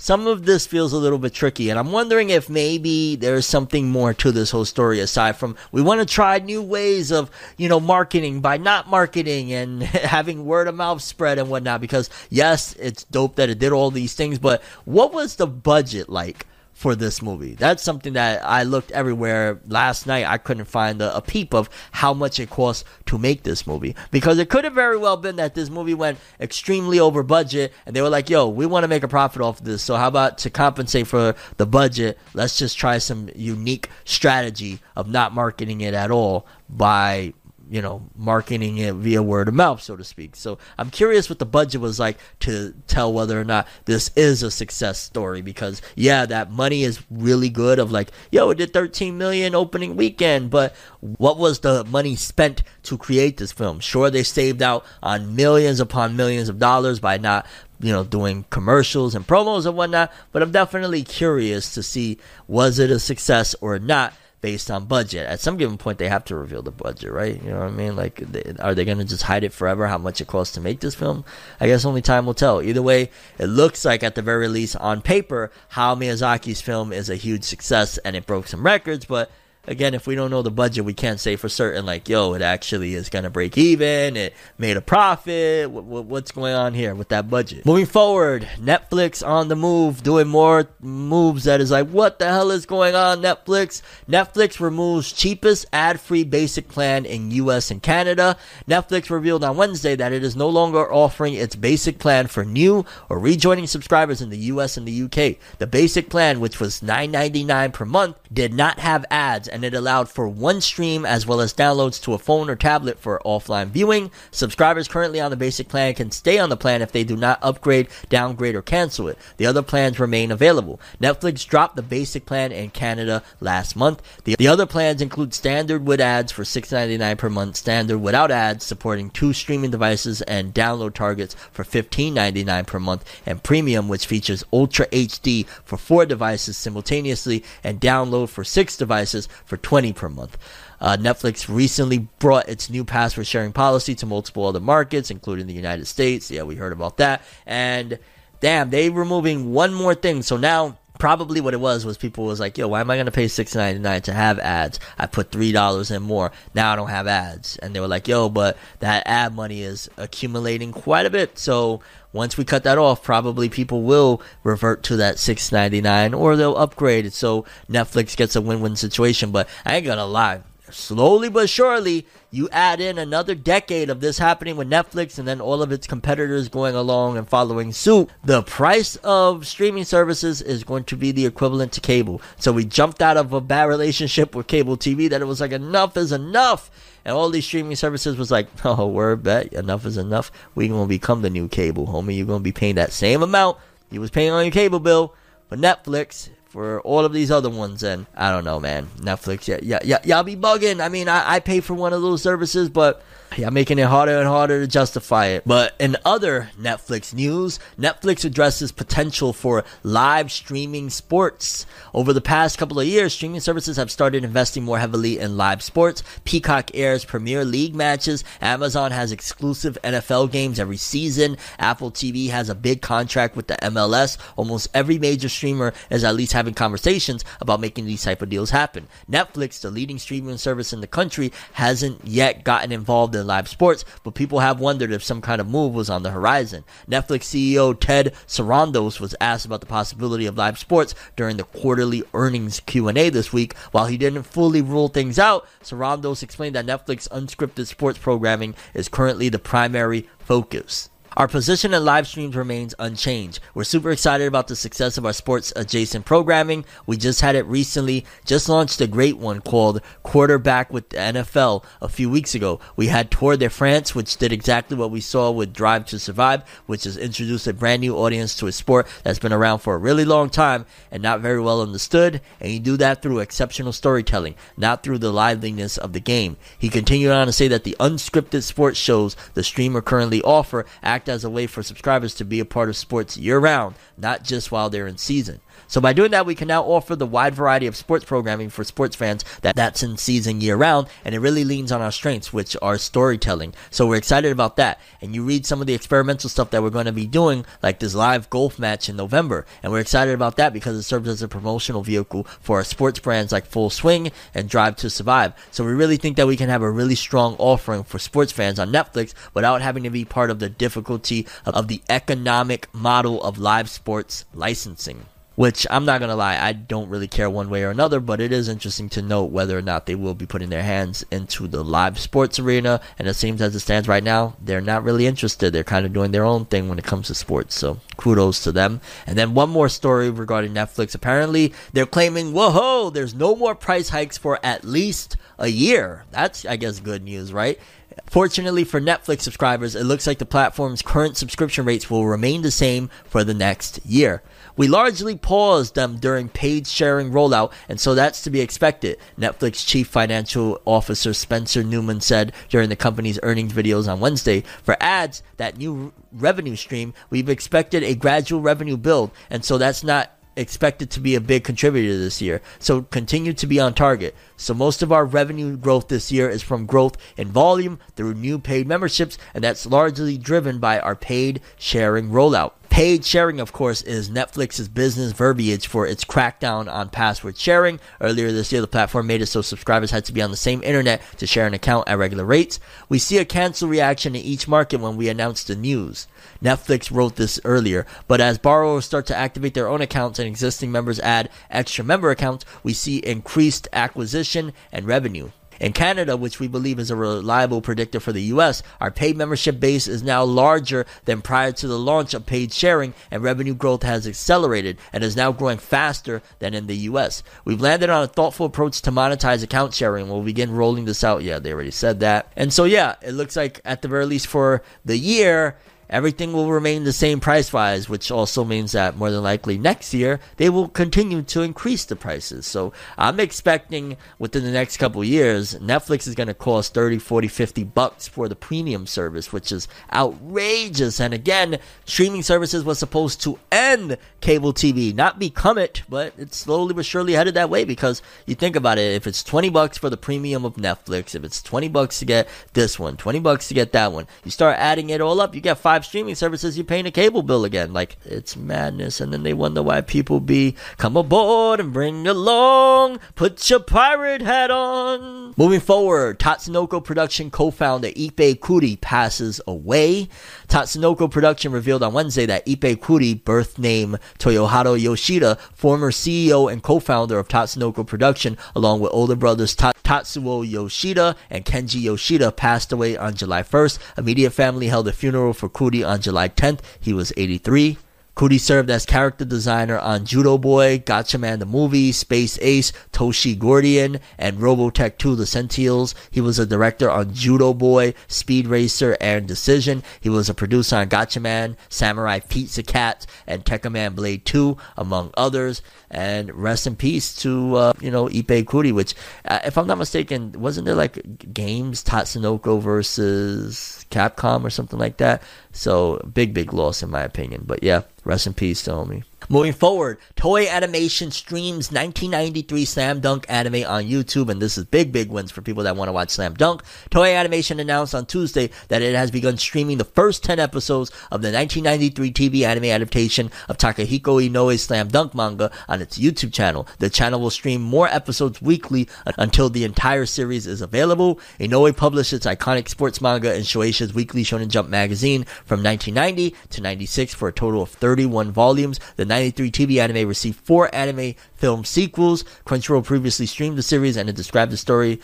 A: some of this feels a little bit tricky and i'm wondering if maybe there's something more to this whole story aside from we want to try new ways of you know marketing by not marketing and having word of mouth spread and whatnot because yes it's dope that it did all these things but what was the budget like for this movie. That's something that I looked everywhere last night. I couldn't find a, a, peep of how much it cost to make this movie because it could have very well been that this movie went extremely over budget and they were like, "Yo, we want to make a profit off of this. So how about to compensate for the budget, let's just try some unique strategy of not marketing it at all by you know, marketing it via word of mouth, so to speak. So I'm curious what the budget was like to tell whether or not this is a success story because yeah, that money is really good of like, yo, it did 13 million opening weekend, but what was the money spent to create this film? Sure, they saved out on millions upon millions of dollars by not you know, doing commercials and promos and whatnot. But I'm definitely curious to see was it a success or not based on budget. At some given point, they have to reveal the budget, right? You know what I mean? Like, they, are they going to just hide it forever? How much it costs to make this film? I guess only time will tell. Either way, it looks like at the very least on paper, how Miyazaki's film is a huge success and it broke some records, but again, if we don't know the budget, we can't say for certain, like, yo, it actually is going to break even. It made a profit. what's going on here with that budget? Moving forward, Netflix on the move, doing more moves that is like, what the hell is going on, Netflix? Netflix removes cheapest ad free basic plan in US and Canada. Netflix revealed on Wednesday that it is no longer offering its basic plan for new or rejoining subscribers in the US and the UK. The basic plan, which was $9.99 per month, did not have ads and it allowed for one stream as well as downloads to a phone or tablet for offline viewing. Subscribers currently on the basic plan can stay on the plan if they do not upgrade, downgrade, or cancel it. The other plans remain available. Netflix dropped the basic plan in Canada last month. The, the other plans include standard with ads for $6.99 per month, standard without ads supporting two streaming devices and download targets for $15.99 per month, and premium, which features Ultra HD for four devices simultaneously and download for six devices for 20 per month. Uh, Netflix recently brought its new password sharing policy to multiple other markets, including the United States. Yeah, we heard about that. And damn, they removing one more thing. So now probably what it was was people was like, yo, why am I gonna pay six ninety nine to have ads? I put three dollars and more. Now I don't have ads. And they were like, yo, but that ad money is accumulating quite a bit. So once we cut that off, probably people will revert to that six ninety nine or they'll upgrade it so Netflix gets a win win situation. But I ain't gonna lie, slowly but surely, you add in another decade of this happening with Netflix and then all of its competitors going along and following suit, the price of streaming services is going to be the equivalent to cable. So we jumped out of a bad relationship with cable TV that it was like enough is enough. And all these streaming services was like, oh, word bet, enough is enough. We gonna become the new cable, homie. You're gonna be paying that same amount you was paying on your cable bill for Netflix for all of these other ones. And I don't know, man. Netflix, yeah, yeah, yeah, y'all be bugging. I mean, I, I pay for one of those services, but yeah, making it harder and harder to justify it. But in other Netflix news, Netflix addresses potential for live streaming sports. Over the past couple of years, streaming services have started investing more heavily in live sports. Peacock airs Premier League matches. Amazon has exclusive NFL games every season. Apple TV has a big contract with the MLS. Almost every major streamer is at least having conversations about making these type of deals happen. Netflix, the leading streaming service in the country, hasn't yet gotten involved in live sports, but people have wondered if some kind of move was on the horizon. Netflix CEO Ted Sarandos was asked about the possibility of live sports during the quarterly earnings Q&A this week. While he didn't fully rule things out, Sarandos explained that Netflix unscripted sports programming is currently the primary focus. Our position in live streams remains unchanged. We're super excited about the success of our sports adjacent programming. We just had it recently, just launched a great one called Quarterback with the NFL a few weeks ago. We had Tour de France, which did exactly what we saw with Drive to Survive, which has introduced a brand new audience to a sport that's been around for a really long time and not very well understood. And you do that through exceptional storytelling, not through the liveliness of the game. He continued on to say that the unscripted sports shows the streamer currently offer act as a way for subscribers to be a part of sports year round, not just while they're in season. So by doing that, we can now offer the wide variety of sports programming for sports fans that that's in season year round, and it really leans on our strengths, which are storytelling. So we're excited about that. And you read some of the experimental stuff that we're going to be doing, like this live golf match in November, and we're excited about that because it serves as a promotional vehicle for our sports brands like Full Swing and Drive to Survive. So we really think that we can have a really strong offering for sports fans on Netflix without having to be part of the difficulty of the economic model of live sports licensing which I'm not gonna lie, I don't really care one way or another, but it is interesting to note whether or not they will be putting their hands into the live sports arena. And it seems as it stands right now, they're not really interested. They're kind of doing their own thing when it comes to sports. So kudos to them. And then one more story regarding Netflix. Apparently, they're claiming, whoa, there's no more price hikes for at least a year. That's, I guess, good news, right? Fortunately for Netflix subscribers, it looks like the platform's current subscription rates will remain the same for the next year. We largely paused them during paid sharing rollout, and so that's to be expected, Netflix Chief Financial Officer Spencer Neumann said during the company's earnings videos on Wednesday. For ads, that new revenue stream, we've expected a gradual revenue build, and so that's not expected to be a big contributor this year. So continue to be on target. So most of our revenue growth this year is from growth in volume through new paid memberships, and that's largely driven by our paid sharing rollout. Paid sharing, of course, is Netflix's business verbiage for its crackdown on password sharing. Earlier this year, the platform made it so subscribers had to be on the same internet to share an account at regular rates. We see a cancel reaction in each market when we announce the news. Netflix wrote this earlier, but as borrowers start to activate their own accounts and existing members add extra member accounts, we see increased acquisition and revenue. In Canada, which we believe is a reliable predictor for the US, our paid membership base is now larger than prior to the launch of paid sharing, and revenue growth has accelerated and is now growing faster than in the US. We've landed on a thoughtful approach to monetize account sharing. We'll begin rolling this out. Yeah, they already said that. And so, yeah, it looks like at the very least for the year, everything will remain the same price wise, which also means that more than likely next year they will continue to increase the prices. So I'm expecting within the next couple years, Netflix is going to cost 30, 40, 50 bucks for the premium service, which is outrageous. And again, streaming services was supposed to end cable TV, not become it, but it's slowly but surely headed that way because you think about it, if it's 20 bucks for the premium of Netflix, if it's 20 bucks to get this one, 20 bucks to get that one, you start adding it all up, you get five streaming services, you're paying a cable bill again. Like, it's madness. And then they wonder why people be, come aboard and bring along, put your pirate hat on. Moving forward, Tatsunoko Production co-founder Ippei Kuri passes away. Tatsunoko Production revealed on Wednesday that Ippei Kuri, birth name Toyoharu Yoshida, former CEO and co-founder of Tatsunoko Production, along with older brothers Ta- Tatsuo Yoshida and Kenji Yoshida, passed away on July 1st. Immediate family held a funeral for Kuri on July 10th. He was 83. Kuri served as character designer on Judo Boy, Gatchaman the Movie, Space Ace, Toshi Gordian, and Robotech 2 The Sentinels. He was a director on Judo Boy, Speed Racer, and Decision. He was a producer on Gatchaman, Samurai Pizza Cat, and Tekkaman Blade 2, among others. And rest in peace to, uh, you know, Ippei Kuri, which, uh, if I'm not mistaken, wasn't there like games Tatsunoko versus Capcom or something like that? So big, big loss in my opinion. But yeah, rest in peace to homie. Moving forward, Toei Animation streams 1993 Slam Dunk anime on YouTube, and this is big, big wins for people that want to watch Slam Dunk. Toei Animation announced on Tuesday that it has begun streaming the first 10 episodes of the 1993 TV anime adaptation of Takehiko Inoue's Slam Dunk manga on its YouTube channel. The channel will stream more episodes weekly until the entire series is available. Inoue published its iconic sports manga in Shueisha's weekly Shonen Jump magazine from 1990 to 96 for a total of 31 volumes. The 93 TV anime received four anime film sequels. Crunchyroll previously streamed the series and it described the story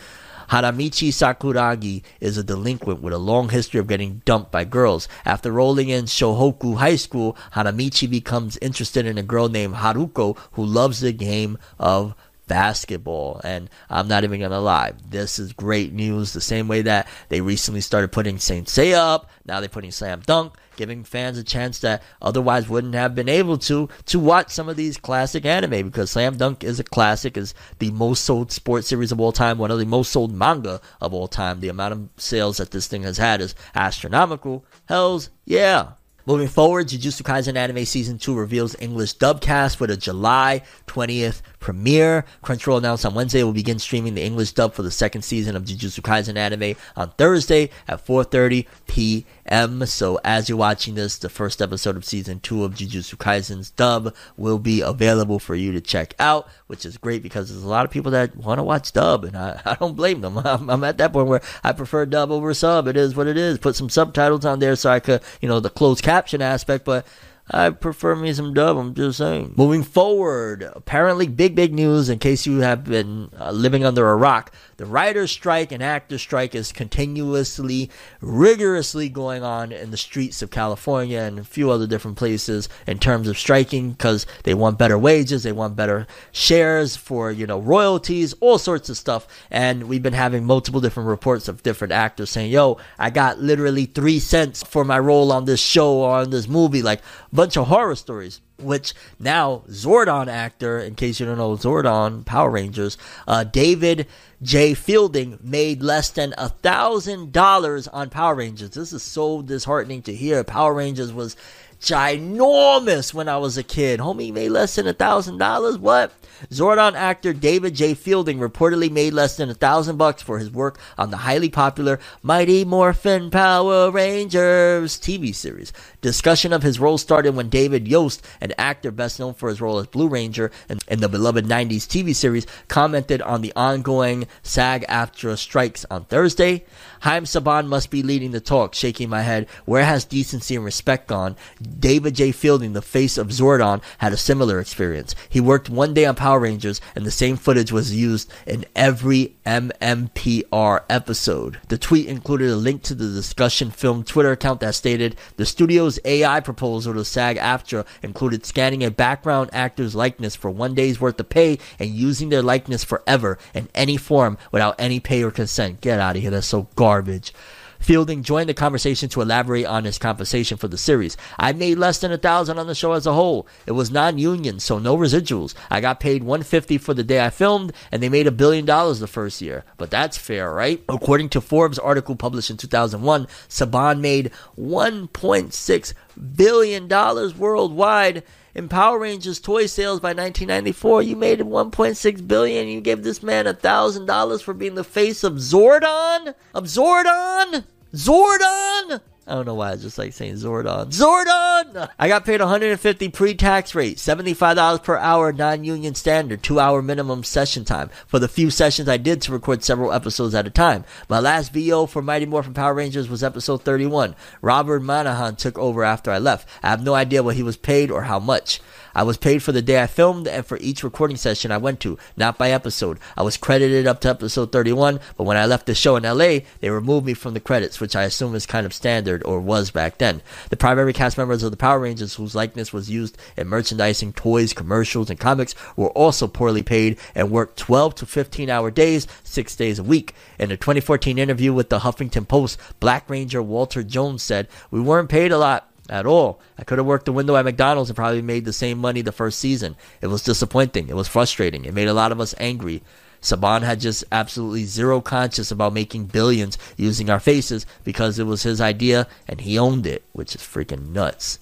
A: Hanamichi Sakuragi is a delinquent with a long history of getting dumped by girls. After rolling in Shohoku High School, Hanamichi becomes interested in a girl named Haruko who loves the game of basketball. And I'm not even gonna lie, this is great news. The same way that they recently started putting Saint Seiya up, now they're putting Slam Dunk, giving fans a chance that otherwise wouldn't have been able to to watch some of these classic anime because Slam Dunk is a classic, is the most sold sports series of all time, one of the most sold manga of all time. The amount of sales that this thing has had is astronomical. Hells yeah. Moving forward, Jujutsu Kaisen Anime Season 2 reveals English dubcast with a July 20th premiere. Crunchyroll announced on Wednesday will begin streaming the English dub for the second season of Jujutsu Kaisen Anime on Thursday at 4.30 p.m. So as you're watching this, the first episode of Season 2 of Jujutsu Kaisen's dub will be available for you to check out, which is great because there's a lot of people that want to watch dub, and I, I don't blame them. I'm, I'm at that point where I prefer dub over sub. It is what it is. Put some subtitles on there so I could, you know, the closed caption aspect, but I prefer me some dub. I'm just saying. Moving forward, apparently, big, big news in case you have been uh, living under a rock. The writer's strike and actor strike is continuously, rigorously going on in the streets of California and a few other different places in terms of striking because they want better wages, they want better shares for, you know, royalties, all sorts of stuff. And we've been having multiple different reports of different actors saying, yo, I got literally three cents for my role on this show or on this movie. Like, bunch of horror stories which now Zordon actor, in case you don't know Zordon Power Rangers, uh, David J. Fielding made less than a thousand dollars on Power Rangers. This is so disheartening to hear. Power Rangers was ginormous when I was a kid. Homie made less than a thousand dollars. What? Zordon actor David J. Fielding reportedly made less than a thousand bucks for his work on the highly popular Mighty Morphin Power Rangers TV series. Discussion of his role started when David Yost, an actor best known for his role as Blue Ranger in, in the beloved 90s TV series, commented on the ongoing SAG-AFTRA strikes on Thursday. Haim Saban must be leading the talk, shaking my head. Where has decency and respect gone? David J. Fielding, the face of Zordon, had a similar experience. He worked one day on Power Rangers, and the same footage was used in every MMPR episode. The tweet included a link to the discussion film Twitter account that stated the studio's AI proposal to SAG AFTRA included scanning a background actor's likeness for one day's worth of pay and using their likeness forever in any form without any pay or consent. Get out of here. That's so garbage. Fielding joined the conversation to elaborate on his compensation for the series. I made less than a thousand on the show as a whole. It was non-union, so no residuals. I got paid 150 for the day I filmed, and they made a billion dollars the first year. But that's fair, right? According to Forbes article published in 2001, Saban made 1.6 billion dollars worldwide in Power Rangers toy sales by 1994, you made 1.6 billion. You gave this man thousand dollars for being the face of Zordon, of Zordon, Zordon. I don't know why I just like saying Zordon. Zordon! I got paid 150 pre-tax rate, $75 per hour non-union standard, two hour minimum session time for the few sessions I did to record several episodes at a time. My last VO for Mighty Morphin Power Rangers was episode 31. Robert Manahan took over after I left. I have no idea what he was paid or how much. I was paid for the day I filmed and for each recording session I went to, not by episode. I was credited up to episode 31, but when I left the show in LA, they removed me from the credits, which I assume is kind of standard or was back then. The primary cast members of the Power Rangers whose likeness was used in merchandising, toys, commercials, and comics were also poorly paid and worked 12 to 15 hour days, six days a week. In a 2014 interview with the Huffington Post, Black Ranger Walter Jones said, We weren't paid a lot at all. I could have worked the window at McDonald's and probably made the same money the first season. It was disappointing. It was frustrating. It made a lot of us angry. Saban had just absolutely zero conscience about making billions using our faces because it was his idea and he owned it, which is freaking nuts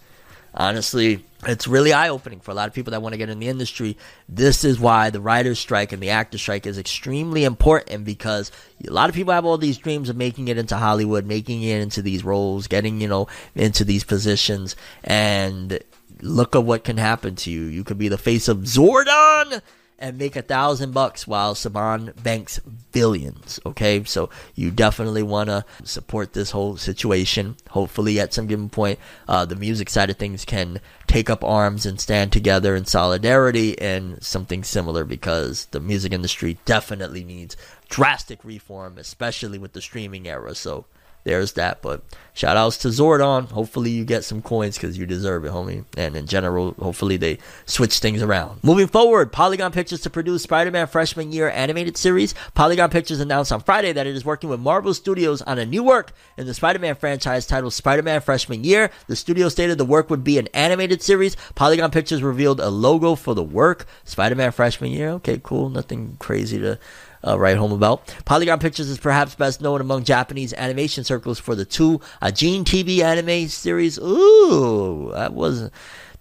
A: honestly, it's really eye opening for a lot of people that want to get in the industry. This is why the writer's strike and the actor strike is extremely important because a lot of people have all these dreams of making it into Hollywood, making it into these roles, getting, you know, into these positions. And look at what can happen to you. You could be the face of Zordon and make a thousand bucks while Saban banks billions. Okay, so you definitely want to support this whole situation. Hopefully, at some given point, uh, the music side of things can take up arms and stand together in solidarity and something similar because the music industry definitely needs drastic reform, especially with the streaming era. So there's that. But shout outs to Zordon. Hopefully you get some coins because you deserve it, homie. And in general, hopefully they switch things around. Moving forward, Polygon Pictures to produce Spider-Man Freshman Year animated series. Polygon Pictures announced on Friday that it is working with Marvel Studios on a new work in the Spider-Man franchise titled Spider-Man Freshman Year. The studio stated the work would be an animated series. Polygon Pictures revealed a logo for the work. Spider-Man Freshman Year. Okay, cool. Nothing crazy to uh, write home about. Polygon Pictures is perhaps best known among Japanese animation circles for the two Ajin TV anime series. Ooh, that was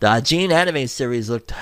A: the Ajin anime series looked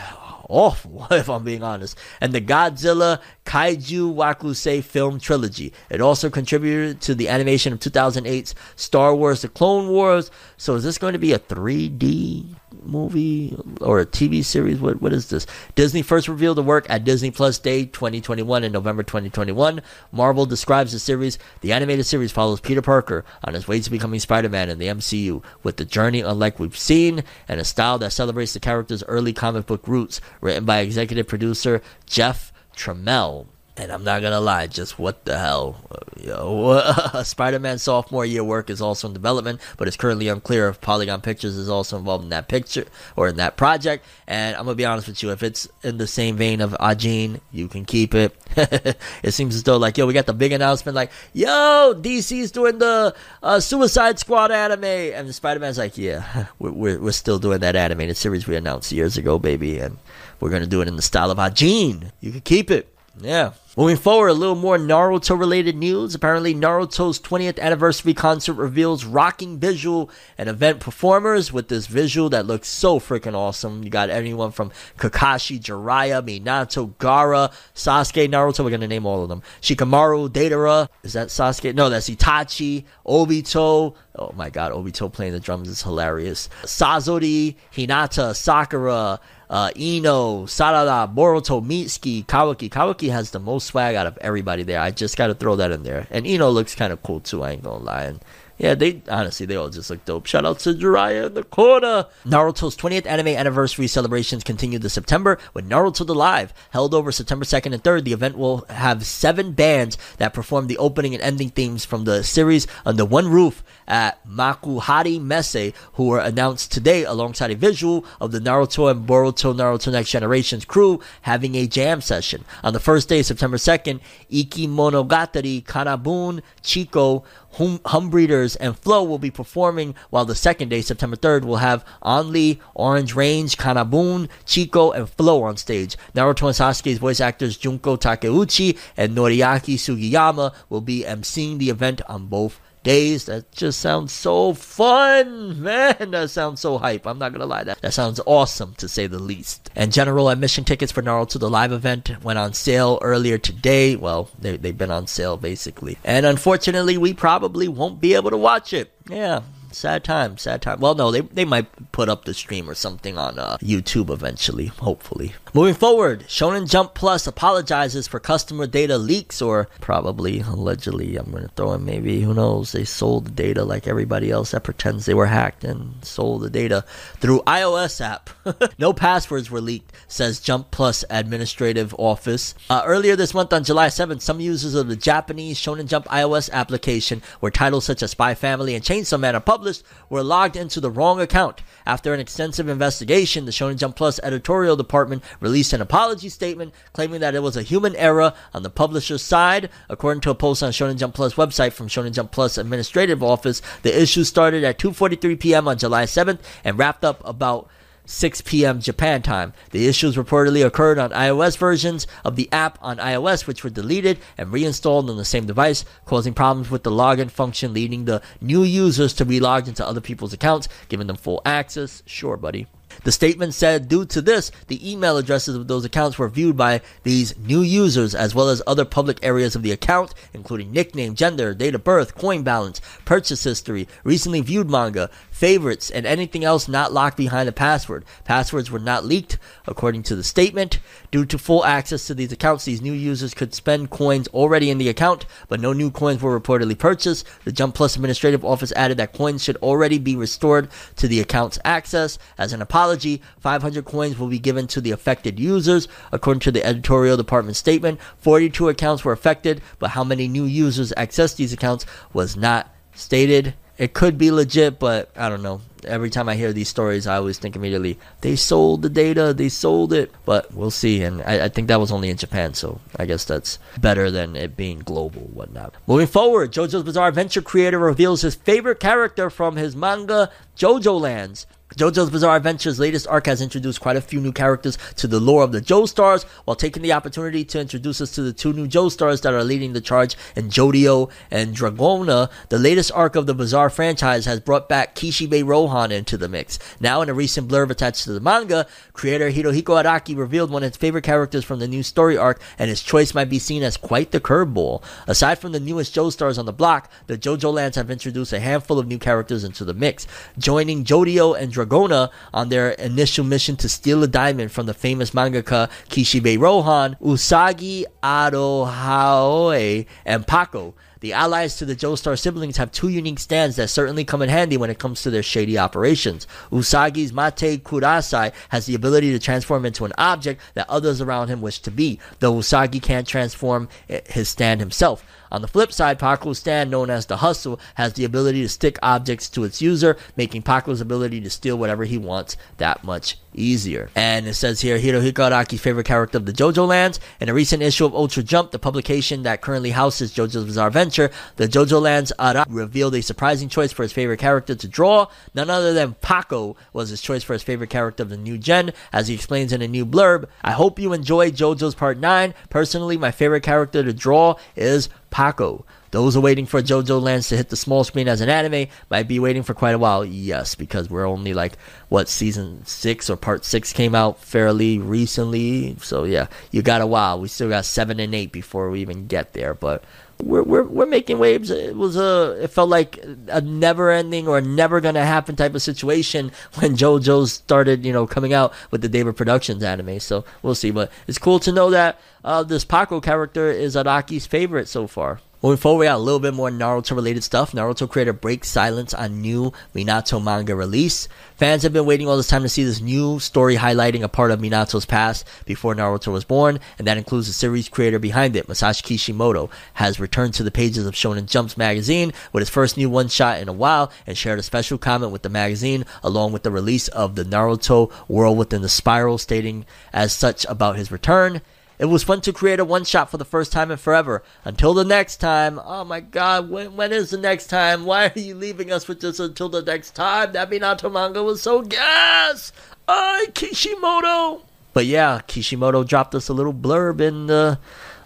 A: awful, if I'm being honest. And the Godzilla Kaiju Wakusei film trilogy. It also contributed to the animation of 2008's Star Wars The Clone Wars. So is this going to be a 3D movie or a TV series? What what is this? Disney first revealed the work at Disney Plus Day 2021 in November 2021. Marvel describes the series. The animated series follows Peter Parker on his way to becoming Spider-Man in the MCU, with the journey unlike we've seen and a style that celebrates the character's early comic book roots. Written by executive producer Jeff Trammell. And I'm not gonna lie, just what the hell? You Yo, Spider-Man sophomore year work is also in development, but it's currently unclear if Polygon Pictures is also involved in that picture or in that project. And I'm gonna be honest with you, if it's in the same vein of Ajin, you can keep it. it seems as though like, yo, we got the big announcement, like, yo, DC's doing the uh, Suicide Squad anime, and Spider-Man's like, yeah, we're, we're we're still doing that animated series we announced years ago, baby, and we're gonna do it in the style of Ajin. You can keep it. Yeah. Moving forward, a little more Naruto related news. Apparently, Naruto's 20th anniversary concert reveals rocking visual and event performers with this visual that looks so freaking awesome. You got anyone from Kakashi, Jiraiya, Minato, Gaara, Sasuke, Naruto. We're going to name all of them. Shikamaru, Deidara. Is that Sasuke? No, that's Itachi, Obito. Oh my god, Obito playing the drums is hilarious. Sasori, Hinata, Sakura, uh, Ino, Sarada, Boruto, Mitsuki, Kawaki. Kawaki has the most swag out of everybody there. I just got to throw that in there. And Ino looks kind of cool too. I ain't gonna lie. And yeah, they honestly they all just look dope. Shout out to Jiraiya in the corner. Naruto's 20th anime anniversary celebrations continue this September with Naruto the Live held over September 2nd and 3rd. The event will have seven bands that perform the opening and ending themes from the series under one roof at Makuhari Messe, who were announced today alongside a visual of the Naruto and Boruto Naruto Next Generation's crew having a jam session. On the first day, September 2nd, Iki Monogatari, KANA-BOON, Chico, hum, Humbreeders, and Flow will be performing, while the second day, September 3rd, will have Only, Orange Range, KANA-BOON, Chico, and Flow on stage. Naruto and Sasuke's voice actors Junko Takeuchi and Noriaki Sugiyama will be emceeing the event on both days. That just sounds so fun, man. That sounds so hype. I'm not gonna lie, that that sounds awesome to say the least. And general admission tickets for Naruto the live event went on sale earlier today. Well, they they've been on sale basically, and unfortunately, we probably won't be able to watch it. Yeah, sad time, sad time. Well, no, they they might put up the stream or something on uh, YouTube eventually, hopefully. Moving forward, Shonen Jump Plus apologizes for customer data leaks, or probably allegedly. I'm going to throw in maybe who knows? They sold the data like everybody else that pretends they were hacked and sold the data through iOS app. no passwords were leaked, says Jump Plus administrative office. Uh, earlier this month, on July 7th, some users of the Japanese Shonen Jump iOS application, where titles such as Spy Family and Chainsaw Man are published, were logged into the wrong account. After an extensive investigation, the Shonen Jump Plus editorial department released an apology statement claiming that it was a human error on the publisher's side. According to a post on Shonen Jump Plus website from Shonen Jump Plus administrative office, the issue started at 2:43 p.m. on July 7th and wrapped up about 6 p.m. Japan time. The issues reportedly occurred on iOS versions of the app on iOS, which were deleted and reinstalled on the same device, causing problems with the login function, leading the new users to be logged into other people's accounts, giving them full access. Sure, buddy. The statement said due to this, the email addresses of those accounts were viewed by these new users as well as other public areas of the account, including nickname, gender, date of birth, coin balance, purchase history, recently viewed manga, favorites, and anything else not locked behind a password. Passwords were not leaked, according to the statement. Due to full access to these accounts, these new users could spend coins already in the account, but no new coins were reportedly purchased. The Jump Plus administrative office added that coins should already be restored to the account's access. As an apology, 500 coins will be given to the affected users. According to the editorial department statement, 42 accounts were affected, but how many new users accessed these accounts was not stated it could be legit, but I don't know. Every time I hear these stories, I always think immediately they sold the data, they sold it. But we'll see. And I, I, think that was only in Japan, so I guess that's better than it being global, whatnot. Moving forward, JoJo's Bizarre Adventure creator reveals his favorite character from his manga JoJo Lands. JoJo's Bizarre Adventure's latest arc has introduced quite a few new characters to the lore of the Joestars, while taking the opportunity to introduce us to the two new Joestars that are leading the charge in Jodio and Dragona. The latest arc of the Bizarre franchise has brought back Kishibe Rohan into the mix. Now, in a recent blurb attached to the manga, creator Hirohiko Araki revealed one of his favorite characters from the new story arc, and his choice might be seen as quite the curveball. Aside from the newest Joestars on the block, the JoJo lands have introduced a handful of new characters into the mix, joining Jodio and Dragona Dragona on their initial mission to steal a diamond from the famous mangaka Kishibe Rohan, Usagi Arohaoe, and Paco. The allies to the Joestar siblings have two unique stands that certainly come in handy when it comes to their shady operations. Usagi's Mate Kudasai has the ability to transform into an object that others around him wish to be, though Usagi can't transform his stand himself. On the flip side, Paco's stand, known as the Hustle, has the ability to stick objects to its user, making Paco's ability to steal whatever he wants that much easier. And it says here, Hirohiko Araki's favorite character of the JoJo lands. In a recent issue of Ultra Jump, the publication that currently houses JoJo's Bizarre Adventure, the JoJo lands Araki revealed a surprising choice for his favorite character to draw. None other than Paco was his choice for his favorite character of the new gen. As he explains in a new blurb, I hope you enjoy JoJo's Part 9. Personally, my favorite character to draw is Paco. Those awaiting for JoJo Lands to hit the small screen as an anime might be waiting for quite a while. Yes, because we're only like what season six or part six came out fairly recently. So yeah, you got a while. We still got seven and eight before we even get there, but. We're, we're, we're making waves. It was a it felt like a never ending or never gonna happen type of situation when JoJo started you know coming out with the David Productions anime. So we'll see, but it's cool to know that uh, this Paco character is Araki's favorite so far. Moving forward, we got a little bit more Naruto related stuff. Naruto creator breaks silence on new Minato manga release. Fans have been waiting all this time to see this new story highlighting a part of Minato's past before Naruto was born, and that includes the series creator behind it, Masashi Kishimoto, has returned to the pages of Shonen Jump's magazine with his first new one shot in a while and shared a special comment with the magazine along with the release of the Naruto World Within the Spiral, stating as such about his return. It was fun to create a one shot for the first time in forever. Until the next time. Oh my god, when, when is the next time? Why are you leaving us with this until the next time? That Minato manga was so gas! I Kishimoto! But yeah, Kishimoto dropped us a little blurb in the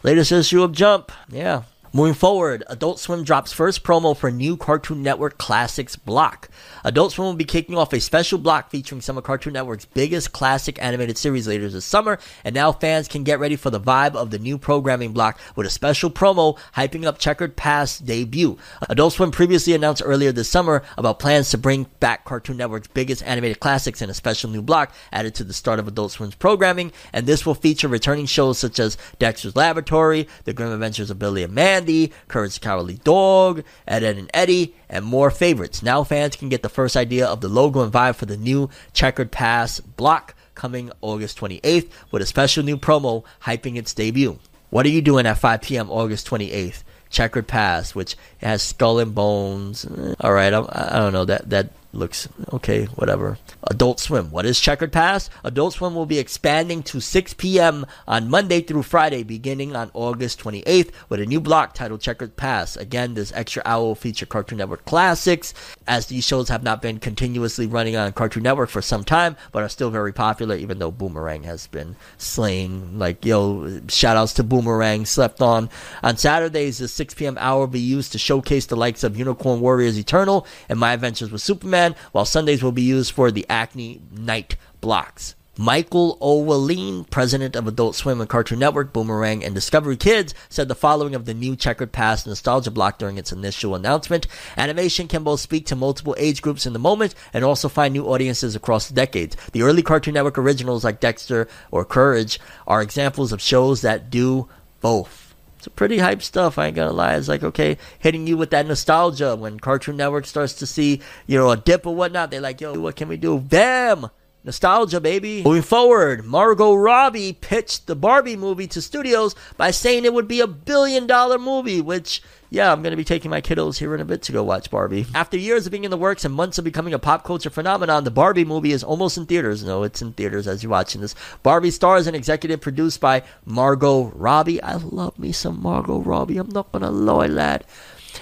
A: latest issue of Jump. Yeah, Moving forward, Adult Swim drops first promo for new Cartoon Network Classics block. Adult Swim will be kicking off a special block featuring some of Cartoon Network's biggest classic animated series later this summer, and now fans can get ready for the vibe of the new programming block with a special promo hyping up Checkered Past debut. Adult Swim previously announced earlier this summer about plans to bring back Cartoon Network's biggest animated classics in a special new block added to the start of Adult Swim's programming, and this will feature returning shows such as Dexter's Laboratory, The Grim Adventures of Billy and Mandy, Andy, Courage Cowardly Dog, Ed, Ed and Eddie, and more favorites. Now fans can get the first idea of the logo and vibe for the new Checkered Past block coming August 28th with a special new promo hyping its debut. What are you doing at 5 p.m. August 28th? Checkered Past, which has skull and bones. Eh, all right, I, I don't know that that looks okay, whatever. Adult Swim. What is Checkered Past? Adult Swim will be expanding to 6 p.m. on Monday through Friday, beginning on August 28th, with a new block titled Checkered Past. Again, this extra hour will feature Cartoon Network classics, as these shows have not been continuously running on Cartoon Network for some time, but are still very popular, even though Boomerang has been slaying. Like, yo, shout outs to Boomerang, slept on. On Saturdays, the 6 p.m. hour will be used to showcase the likes of Unicorn Warriors Eternal and My Adventures with Superman while Sundays will be used for the Acme Night blocks. Michael Ouweleen, president of Adult Swim and Cartoon Network, Boomerang, and Discovery Kids, said the following of the new Checkered Past Nostalgia Block during its initial announcement. Animation can both speak to multiple age groups in the moment and also find new audiences across the decades. The early Cartoon Network originals like Dexter or Courage are examples of shows that do both. Pretty hype stuff, I ain't gonna lie. It's like, okay, hitting you with that nostalgia when Cartoon Network starts to see, you know, a dip or whatnot. They're like, yo, what can we do? Bam! Nostalgia, baby. Moving forward, Margot Robbie pitched the Barbie movie to studios by saying it would be a billion dollar movie, which, yeah, I'm going to be taking my kiddos here in a bit to go watch Barbie. After years of being in the works and months of becoming a pop culture phenomenon, the Barbie movie is almost in theaters. No, it's in theaters as you're watching this. Barbie stars and executive produced by Margot Robbie. I love me some Margot Robbie. I'm not going to lie, lad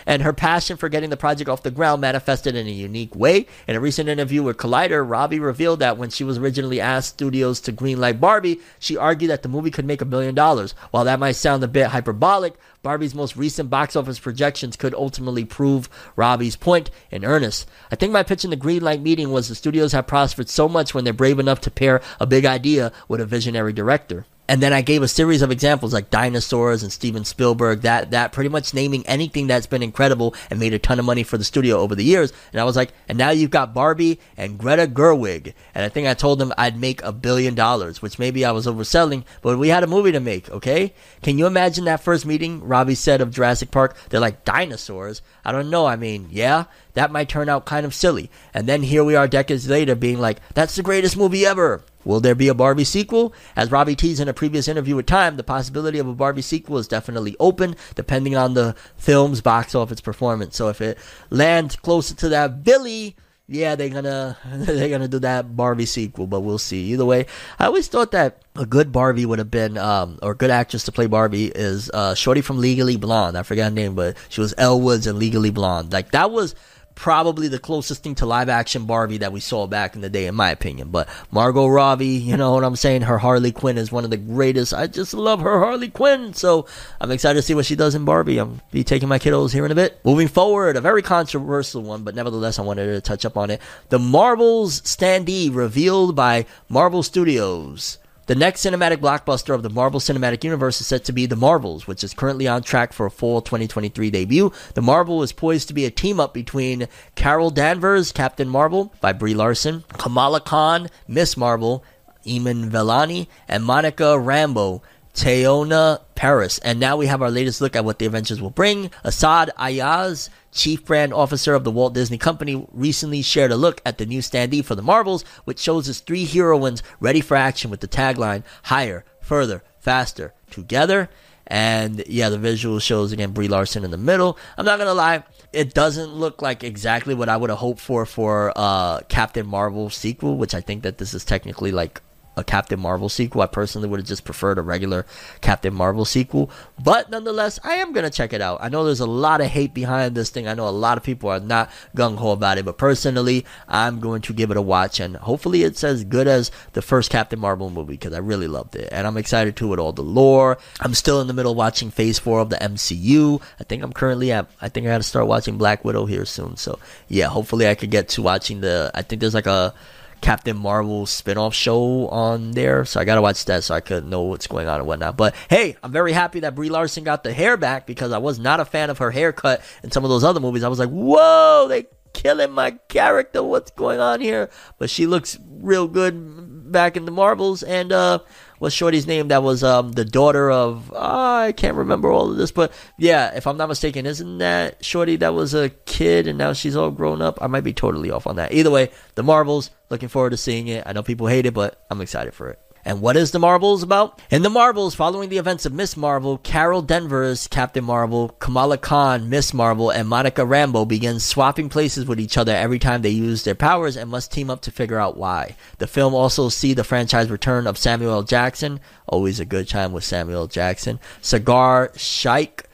A: and her passion for getting the project off the ground manifested in a unique way. In a recent interview with Collider, Robbie revealed that when she was originally asked studios to greenlight Barbie, she argued that the movie could make a billion dollars. While that might sound a bit hyperbolic, Barbie's most recent box office projections could ultimately prove Robbie's point in earnest. I think my pitch in the greenlight meeting was the studios have prospered so much when they're brave enough to pair a big idea with a visionary director and then I gave a series of examples like dinosaurs and Steven Spielberg, that that pretty much naming anything that's been incredible and made a ton of money for the studio over the years. And I was like, and now you've got Barbie and Greta Gerwig. And I think I told them I'd make a billion dollars, which maybe I was overselling, but we had a movie to make, okay? Can you imagine that first meeting Robbie said of Jurassic Park? They're like dinosaurs. I don't know. I mean, yeah, that might turn out kind of silly. And then here we are decades later being like, that's the greatest movie ever. Will there be a Barbie sequel? As Robbie teased in a previous interview with Time, the possibility of a Barbie sequel is definitely open, depending on the film's box office performance. So if it lands closer to that Billy, yeah, they're gonna they're gonna do that Barbie sequel, but we'll see. Either way, I always thought that a good Barbie would have been, um, or good actress to play Barbie is uh, Shorty from Legally Blonde. I forgot her name, but she was Elle Woods in Legally Blonde. Like that was probably the closest thing to live action Barbie that we saw back in the day, in my opinion. But Margot Robbie, you know what I'm saying? Her Harley Quinn is one of the greatest. I just love her Harley Quinn. So I'm excited to see what she does in Barbie. I'm be taking my kiddos here in a bit. Moving forward, a very controversial one, but nevertheless, I wanted to touch up on it. The Marvels standee revealed by Marvel Studios. The next cinematic blockbuster of the Marvel Cinematic Universe is set to be The Marvels, which is currently on track for a fall 2023 debut. The Marvel is poised to be a team up between Carol Danvers, Captain Marvel, by Brie Larson, Kamala Khan, Miss Marvel, Iman Vellani, and Monica Rambeau, Teyonah Paris. And now we have our latest look at what the Avengers will bring. Asad Ayaz, Chief Brand Officer of the Walt Disney Company, recently shared a look at the new standee for the Marvels, which shows his three heroines ready for action with the tagline Higher, Further, Faster, Together. And yeah, the visual shows again Brie Larson in the middle. I'm not gonna lie, it doesn't look like exactly what I would have hoped for for uh, Captain Marvel sequel, which I think that this is technically like a Captain Marvel sequel. I personally would have just preferred a regular Captain Marvel sequel. But nonetheless, I am going to check it out. I know there's a lot of hate behind this thing. I know a lot of people are not gung ho about it. But personally, I'm going to give it a watch. And hopefully, it's as good as the first Captain Marvel movie because I really loved it. And I'm excited too with all the lore. I'm still in the middle watching Phase 4 of the MCU. I think I'm currently at, I think I got to start watching Black Widow here soon. So yeah, hopefully, I could get to watching the, I think there's like a, Captain Marvel spin-off show on there, so I gotta watch that so I could know what's going on and whatnot. But hey, I'm very happy that Brie Larson got the hair back because I was not a fan of her haircut in some of those other movies. I was like, whoa, they killing my character. What's going on here? But she looks real good back in the Marvels, and uh, what's Shorty's name? That was um the daughter of uh, I can't remember all of this, but yeah, if I'm not mistaken, isn't that Shorty that was a kid and now she's all grown up? I might be totally off on that. Either way, the Marvels. Looking forward to seeing it. I know people hate it, but I'm excited for it. And what is the Marvels about? In the Marvels, following the events of Miss Marvel, Carol Danvers, Captain Marvel, Kamala Khan, Miss Marvel, and Monica Rambeau begin swapping places with each other every time they use their powers and must team up to figure out why. The film also see the franchise return of Samuel Jackson, always a good time with Samuel Jackson, Saagar Shaikh,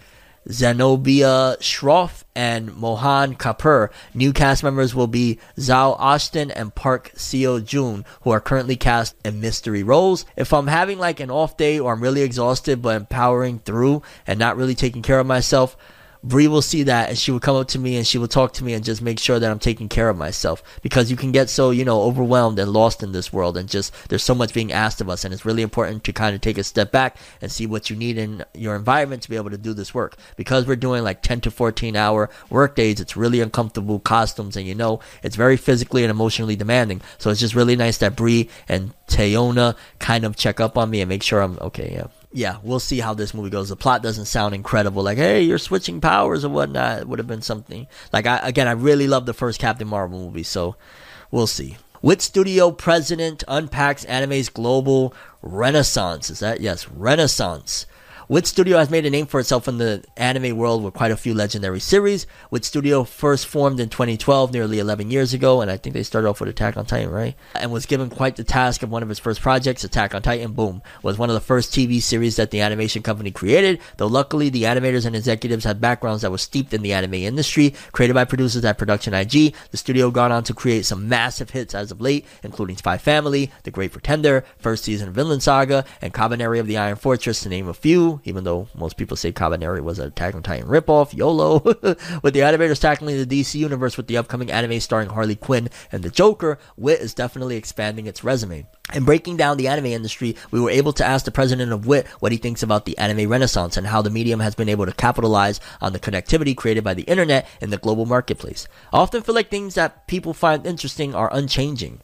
A: Zenobia Shroff, and Mohan Kapur. New cast members will be Zawe Ashton and Park Seo Joon, who are currently cast in mystery roles. If I'm having like an off day or I'm really exhausted but empowering through and not really taking care of myself, Brie will see that and she will come up to me and she will talk to me and just make sure that I'm taking care of myself because you can get so, you know, overwhelmed and lost in this world and just there's so much being asked of us and it's really important to kind of take a step back and see what you need in your environment to be able to do this work. Because we're doing like 10 to 14 hour work days, it's really uncomfortable costumes and you know, it's very physically and emotionally demanding. So it's just really nice that Brie and Teyonah kind of check up on me and make sure I'm okay. Yeah yeah, we'll see how this movie goes. The plot doesn't sound incredible. Like, hey, you're switching powers or whatnot. It would have been something. Like, I, again, I really love the first Captain Marvel movie, so we'll see. Wit Studio president unpacks anime's global renaissance. Is that yes, renaissance? Wit Studio has made a name for itself in the anime world with quite a few legendary series. Wit Studio first formed in 2012, nearly 11 years ago, and I think they started off with Attack on Titan, right? And was given quite the task of one of its first projects, Attack on Titan, boom, was one of the first TV series that the animation company created, though luckily the animators and executives had backgrounds that were steeped in the anime industry. Created by producers at Production IG, the studio gone on to create some massive hits as of late, including Spy Family, The Great Pretender, first season of Vinland Saga, and Kabaneri of the Iron Fortress, to name a few even though most people say Kabaneri was an Attack on Titan ripoff, YOLO. with the animators tackling the DC universe with the upcoming anime starring Harley Quinn and the Joker, Wit is definitely expanding its resume. In breaking down the anime industry, we were able to ask the president of WIT what he thinks about the anime renaissance and how the medium has been able to capitalize on the connectivity created by the internet in the global marketplace. I often feel like things that people find interesting are unchanging.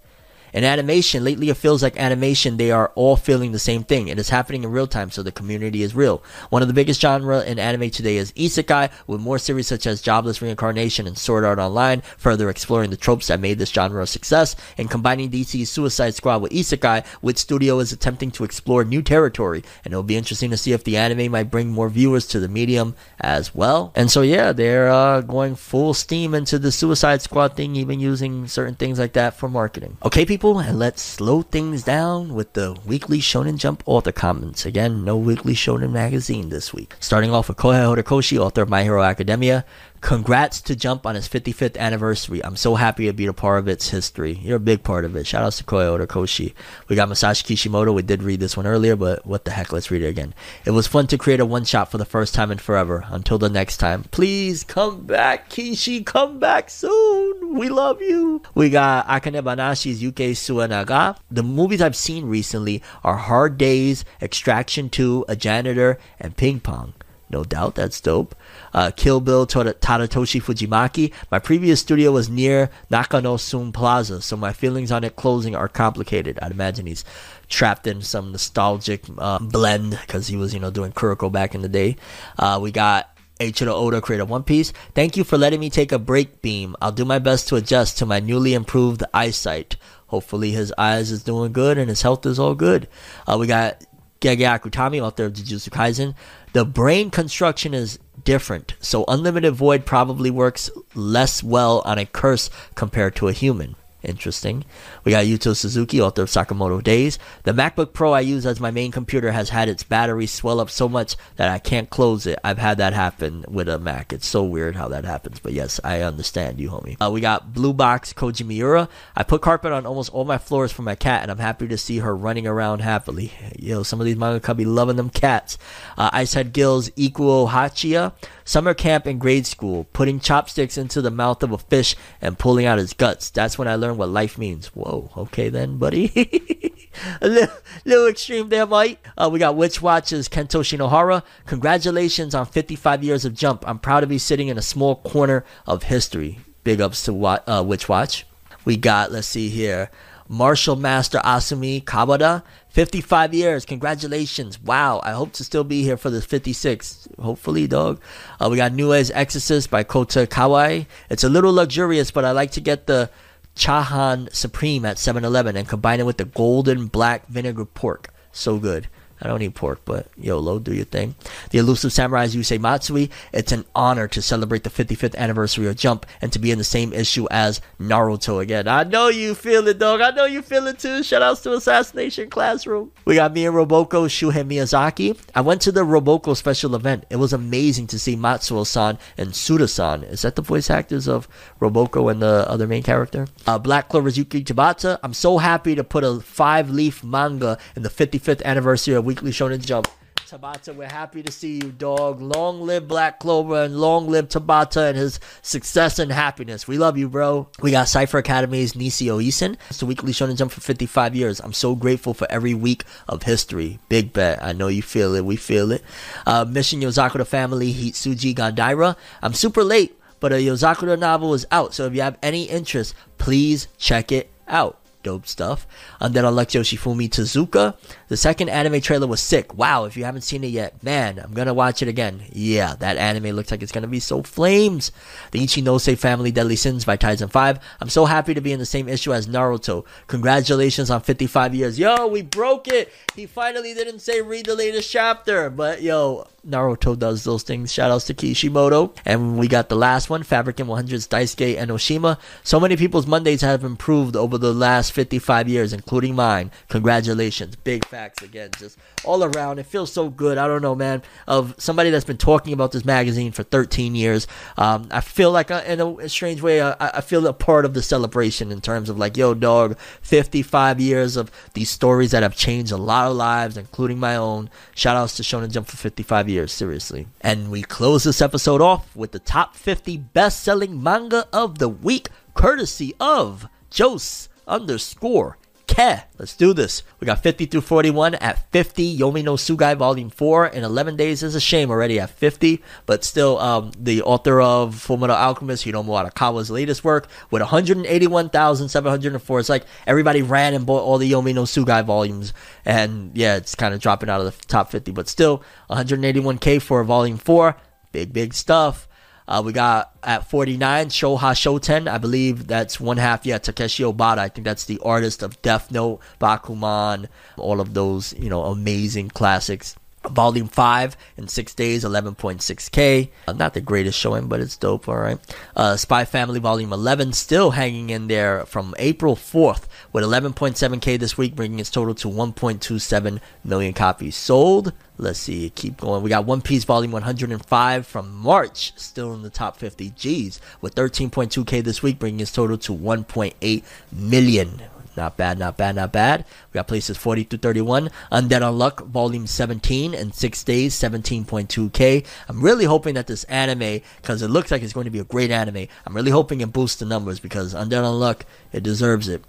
A: In animation, lately it feels like animation, they are all feeling the same thing. It is happening in real time, so the community is real. One of the biggest genre in anime today is isekai, with more series such as Jobless Reincarnation and Sword Art Online, further exploring the tropes that made this genre a success, and combining DC's Suicide Squad with isekai, Wit Studio is attempting to explore new territory, and it'll be interesting to see if the anime might bring more viewers to the medium as well. And so yeah, they're uh, going full steam into the Suicide Squad thing, even using certain things like that for marketing. Okay, people people, and let's slow things down with the weekly Shonen Jump author comments. Again, no weekly Shonen magazine this week. Starting off with Kohei Horikoshi, author of My Hero Academia. Congrats to Jump on its 55th anniversary. I'm so happy to be a part of its history. You're a big part of it. Shout out to Kohei Horikoshi. We got Masashi Kishimoto. We did read this one earlier, but what the heck? Let's read it again. It was fun to create a one shot for the first time in forever. Until the next time, please come back, Kishi. Come back soon. We love you. We got Akane Banashi's Yuki Suenaga. The movies I've seen recently are Hard Days, Extraction 2, A Janitor, and Ping Pong. No doubt, that's dope uh, Kill Blue to Tadatoshi Fujimaki. My previous studio was near Nakano Sunplaza, so my feelings on it closing are complicated. I'd imagine he's trapped in some nostalgic uh, blend because he was, you know, doing Kuroko back in the day. Uh, we got Eiichiro Oda created One Piece. Thank you for letting me take a break beam. I'll do my best to adjust to my newly improved eyesight. Hopefully his eyes is doing good and his health is all good. Uh, we got Gege Akutami, author of Jujutsu Kaisen. The brain construction is different. So Unlimited Void probably works less well on a curse compared to a human. Interesting. We got Yuto Suzuki, author of Sakamoto Days. The MacBook Pro I use as my main computer has had its battery swell up so much that I can't close it. I've had that happen with a Mac. It's so weird how that happens. But yes, I understand you, homie. Uh, we got Blue Box Koji Miura. I put carpet on almost all my floors for my cat, and I'm happy to see her running around happily. Yo, some of these manga be loving them cats. Uh, Icehead Gills Ikuo Hachia. Summer camp in grade school, putting chopsticks into the mouth of a fish and pulling out his guts. That's when I learned what life means. Whoa, okay then, buddy. a little, little, extreme there, Mike. Uh, we got Witch Watch's Kento Shinohara. Congratulations on 55 years of Jump. I'm proud to be sitting in a small corner of history. Big ups to uh, Witch Watch. We got, let's see here, Martial Master Asumi Kawada. 55 years. Congratulations. Wow. I hope to still be here for the 56. Hopefully, dog. Uh, we got Nue's Exorcist by Kota Kawai. It's a little luxurious, but I like to get the Chahan Supreme at 7 Eleven and combine it with the golden black vinegar pork. So good. I don't eat pork, but YOLO, do your thing. The Elusive Samurais Yusei Matsui. It's an honor to celebrate the 55th anniversary of Jump and to be in the same issue as Naruto again. I know you feel it, dog. I know you feel it too. Shout outs to Assassination Classroom. We got me and Roboko Shuhei Miyazaki. I went to the Roboko special event. It was amazing to see Matsuo-san and Suda-san. Is that the voice actors of Roboko and the other main character? Uh, Black Clover's Yuki Tabata. I'm so happy to put a five-leaf manga in the 55th anniversary of Weekly Shonen Jump. Tabata, we're happy to see you, dog. Long live Black Clover and long live Tabata and his success and happiness. We love you, bro. We got Cypher Academy's Nisi Oisin. It's the weekly Shonen Jump for 55 years. I'm so grateful for every week of history. Big bet. I know you feel it. We feel it. Uh, Mission Yozakura Family, Hitsuji Gondaira. I'm super late, but a Yozakura novel is out. So if you have any interest, please check it out dope stuff. And then Alexio Shifumi Tezuka. The second anime trailer was sick. Wow, if you haven't seen it yet, man, I'm gonna watch it again. Yeah, that anime looks like it's gonna be so flames. The Ichinose Family Deadly Sins by Taizan 5. I'm so happy to be in the same issue as Naruto. Congratulations on 55 years. Yo, we broke it. He finally didn't say read the latest chapter, but yo, Naruto does those things. Shoutouts to Kishimoto. And we got the last one, Fabricant 100's Daisuke Enoshima. So many people's Mondays have improved over the last 55 years, including mine. Congratulations. Big facts again. Just all around. It feels so good. I don't know, man. Of somebody that's been talking about this magazine for 13 years. Um, I feel like, uh, in a strange way, I, I feel a part of the celebration in terms of like, yo, dog, 55 years of these stories that have changed a lot of lives, including my own. Shoutouts to Shonen Jump for 55 years years, seriously. And we close this episode off with the top 50 best selling manga of the week, courtesy of Jose underscore Ke. Let's do this. We got 50 through 41 at 50. Yomi no Tsugai Volume 4 in 11 days is a shame already at 50. But still, um, the author of Fullmetal Alchemist, Hiromu Arakawa's latest work, with 181,704. It's like everybody ran and bought all the Yomi no Tsugai volumes. And yeah, it's kind of dropping out of the top 50. But still, 181K for Volume 4. Big, big stuff. Uh, we got at 49 Shoha Shoten. I believe that's one half. Yeah, Takeshi Obata. I think that's the artist of Death Note, Bakuman, all of those you know amazing classics. Volume 5 in 6 days, 11.6k. Uh, not the greatest showing, but it's dope, alright. Uh, Spy Family Volume 11 still hanging in there from April 4th with 11.7k this week, bringing its total to 1.27 million copies sold. Let's see, keep going. We got One Piece Volume 105 from March, still in the top 50 G's, with 13.2k this week, bringing its total to 1.8 million. Not bad, not bad, not bad. We got places 40 to 31. Undead Unluck Volume 17 in 6 days, 17.2k. I'm really hoping that this anime, because it looks like it's going to be a great anime, I'm really hoping it boosts the numbers because Undead Unluck, it deserves it.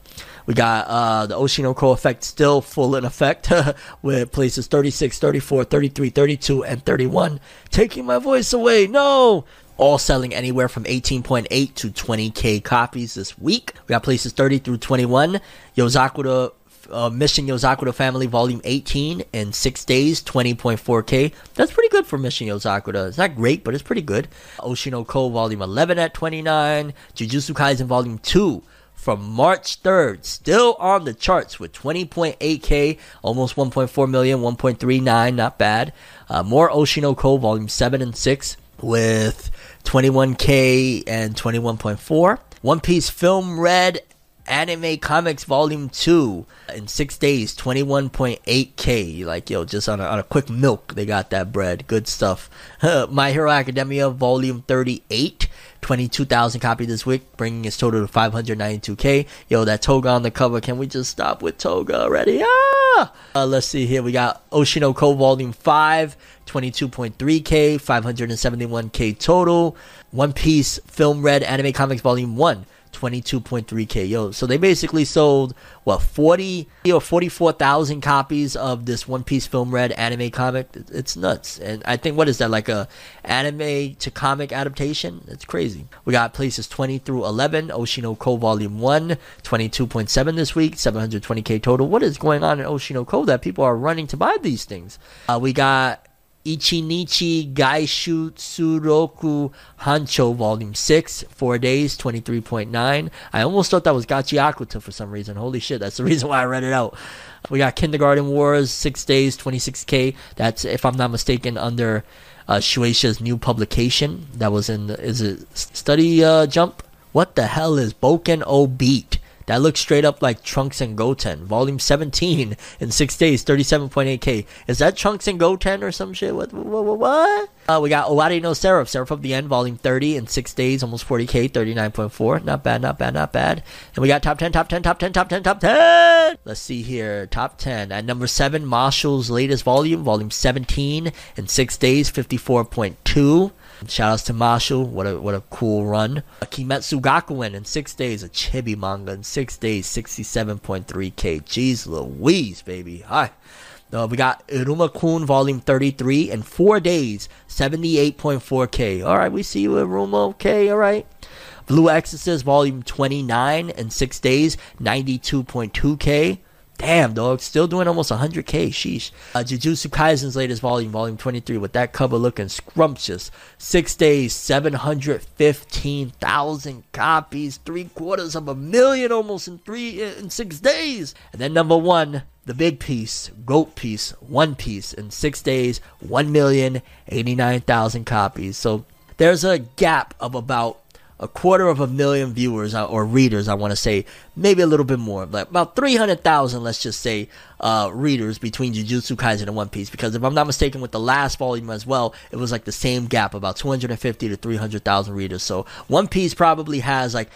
A: We got uh, the Oshinoko effect still full in effect with places 36, 34, 33, 32, and 31. Taking my voice away. No! all selling anywhere from 18.8 to 20k copies this week. We got places 30 through 21. Yozakura uh, Mission Yozakura Family Volume 18 in six days, 20.4k. That's pretty good for Mission Yozakura. It's not great, but it's pretty good. Oshinoko Volume 11 at 29. Jujutsu Kaisen Volume 2 from March 3rd, still on the charts with 20.8k, almost 1.4 million, 1.39, not bad. Uh, more Oshinoko Volume 7 and 6 with 21k and 21.4. One Piece Film Red Anime Comics Volume 2 in six days, 21.8k. Like, yo, just on a, on a quick milk, they got that bread. Good stuff. My Hero Academia Volume 38. 22,000 copies this week, bringing its total to 592k. Yo, that Toga on the cover. Can we just stop with Toga already? Ah! Uh, let's see here. We got Oshinoko Volume 5, 22.3k, 571k total. One Piece Film Red Anime Comics Volume 1. 22.3k yo so they basically sold what 40 or 44,000 copies of this One Piece Film Red anime comic? It's nuts. And I think what is that like a anime to comic adaptation? It's crazy. We got places 20 through 11 Oshinoko Volume 1 22.7 this week 720k total. What is going on in Oshinoko that people are running to buy these things? Uh, we got Ichinichi Gaishu Tsuroku Hancho Volume 6, 4 days, 23.9. I almost thought that was Gachi Akuta for some reason. Holy shit, that's the reason why I read it out. We got Kindergarten Wars, 6 days, 26k. That's, if I'm not mistaken, under uh, Shueisha's new publication. That was in, the, is it Study uh, Jump? What the hell is Boken O Beat? That looks straight up like Trunks and Goten. Volume 17 in six days, 37.8k. Is that Trunks and Goten or some shit? What? What? what, what? Uh, we got Owari no Seraph, Seraph of the End, Volume 30 in six days, almost 40k, 39.4. Not bad, not bad, not bad. And we got top 10, top 10, top 10, top 10, top 10. Let's see here. Top 10. At number 7, Mashle's latest volume, Volume 17 in six days, 54.2. Shout outs to Mashle. What a what a cool run. Kimetsu Gakuen in six days. A chibi manga in six days. 67.3k. Jeez Louise, baby. Hi. Uh, we got Iruma Kun Volume 33 in four days. 78.4k. All right, we see you, Iruma. Okay, all right. Blue Exorcist Volume 29 in six days. 92.2k. Damn, dog. Still doing almost 100k. Sheesh. Uh, Jujutsu Kaisen's latest volume, volume 23, with that cover looking scrumptious. Six days, 715,000 copies. Three quarters of a million almost in three, in six days. And then number one, the big piece, GOAT piece, One Piece, in six days, 1,089,000 copies. So there's a gap of about a quarter of a million viewers uh, or readers, I want to say, maybe a little bit more, like about 300,000, let's just say, uh, readers between Jujutsu Kaisen and One Piece. Because if I'm not mistaken, with the last volume as well, it was like the same gap, about 250 to 300,000 readers. So One Piece probably has like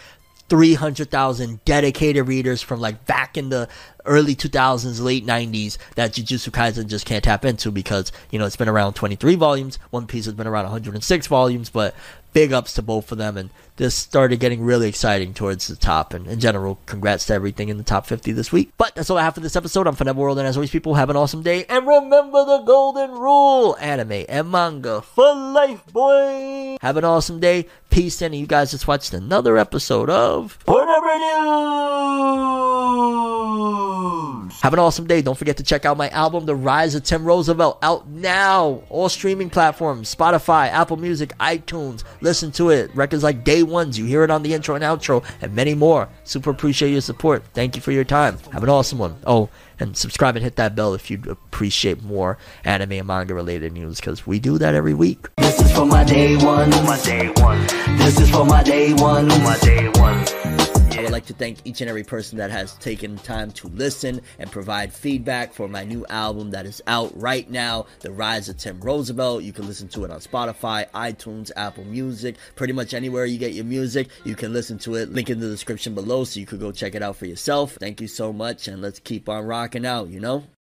A: 300,000 dedicated readers from like back in the early 2000s, late 90s that Jujutsu Kaisen just can't tap into because, you know, it's been around 23 volumes. One Piece has been around 106 volumes, but big ups to both of them. And this started getting really exciting towards the top. And in general, congrats to everything in the top 50 this week. But that's all I have for this episode. I'm Fornever World, and as always, people, have an awesome day. And remember the golden rule anime and manga for life, boy. Have an awesome day. Peace, and you guys just watched another episode of Fornever News. Have an awesome day. Don't forget to check out my album, The Rise of Tim Roosevelt, out now. All streaming platforms Spotify, Apple Music, iTunes. Listen to it. Records like Day Ones. You hear it on the intro and outro, and many more. Super appreciate your support. Thank you for your time. Have an awesome one. Oh, and subscribe and hit that bell if you'd appreciate more anime and manga related news because we do that every week.
B: This is for my day one.
C: my day one,
B: This is for my day one.
C: my day one.
A: I would like to thank each and every person that has taken time to listen and provide feedback for my new album that is out right now, The Rise of Tim Roosevelt. You can listen to it on Spotify, iTunes, Apple Music, pretty much anywhere you get your music. You can listen to it. Link in the description below so you could go check it out for yourself. Thank you so much, and let's keep on rocking out, you know?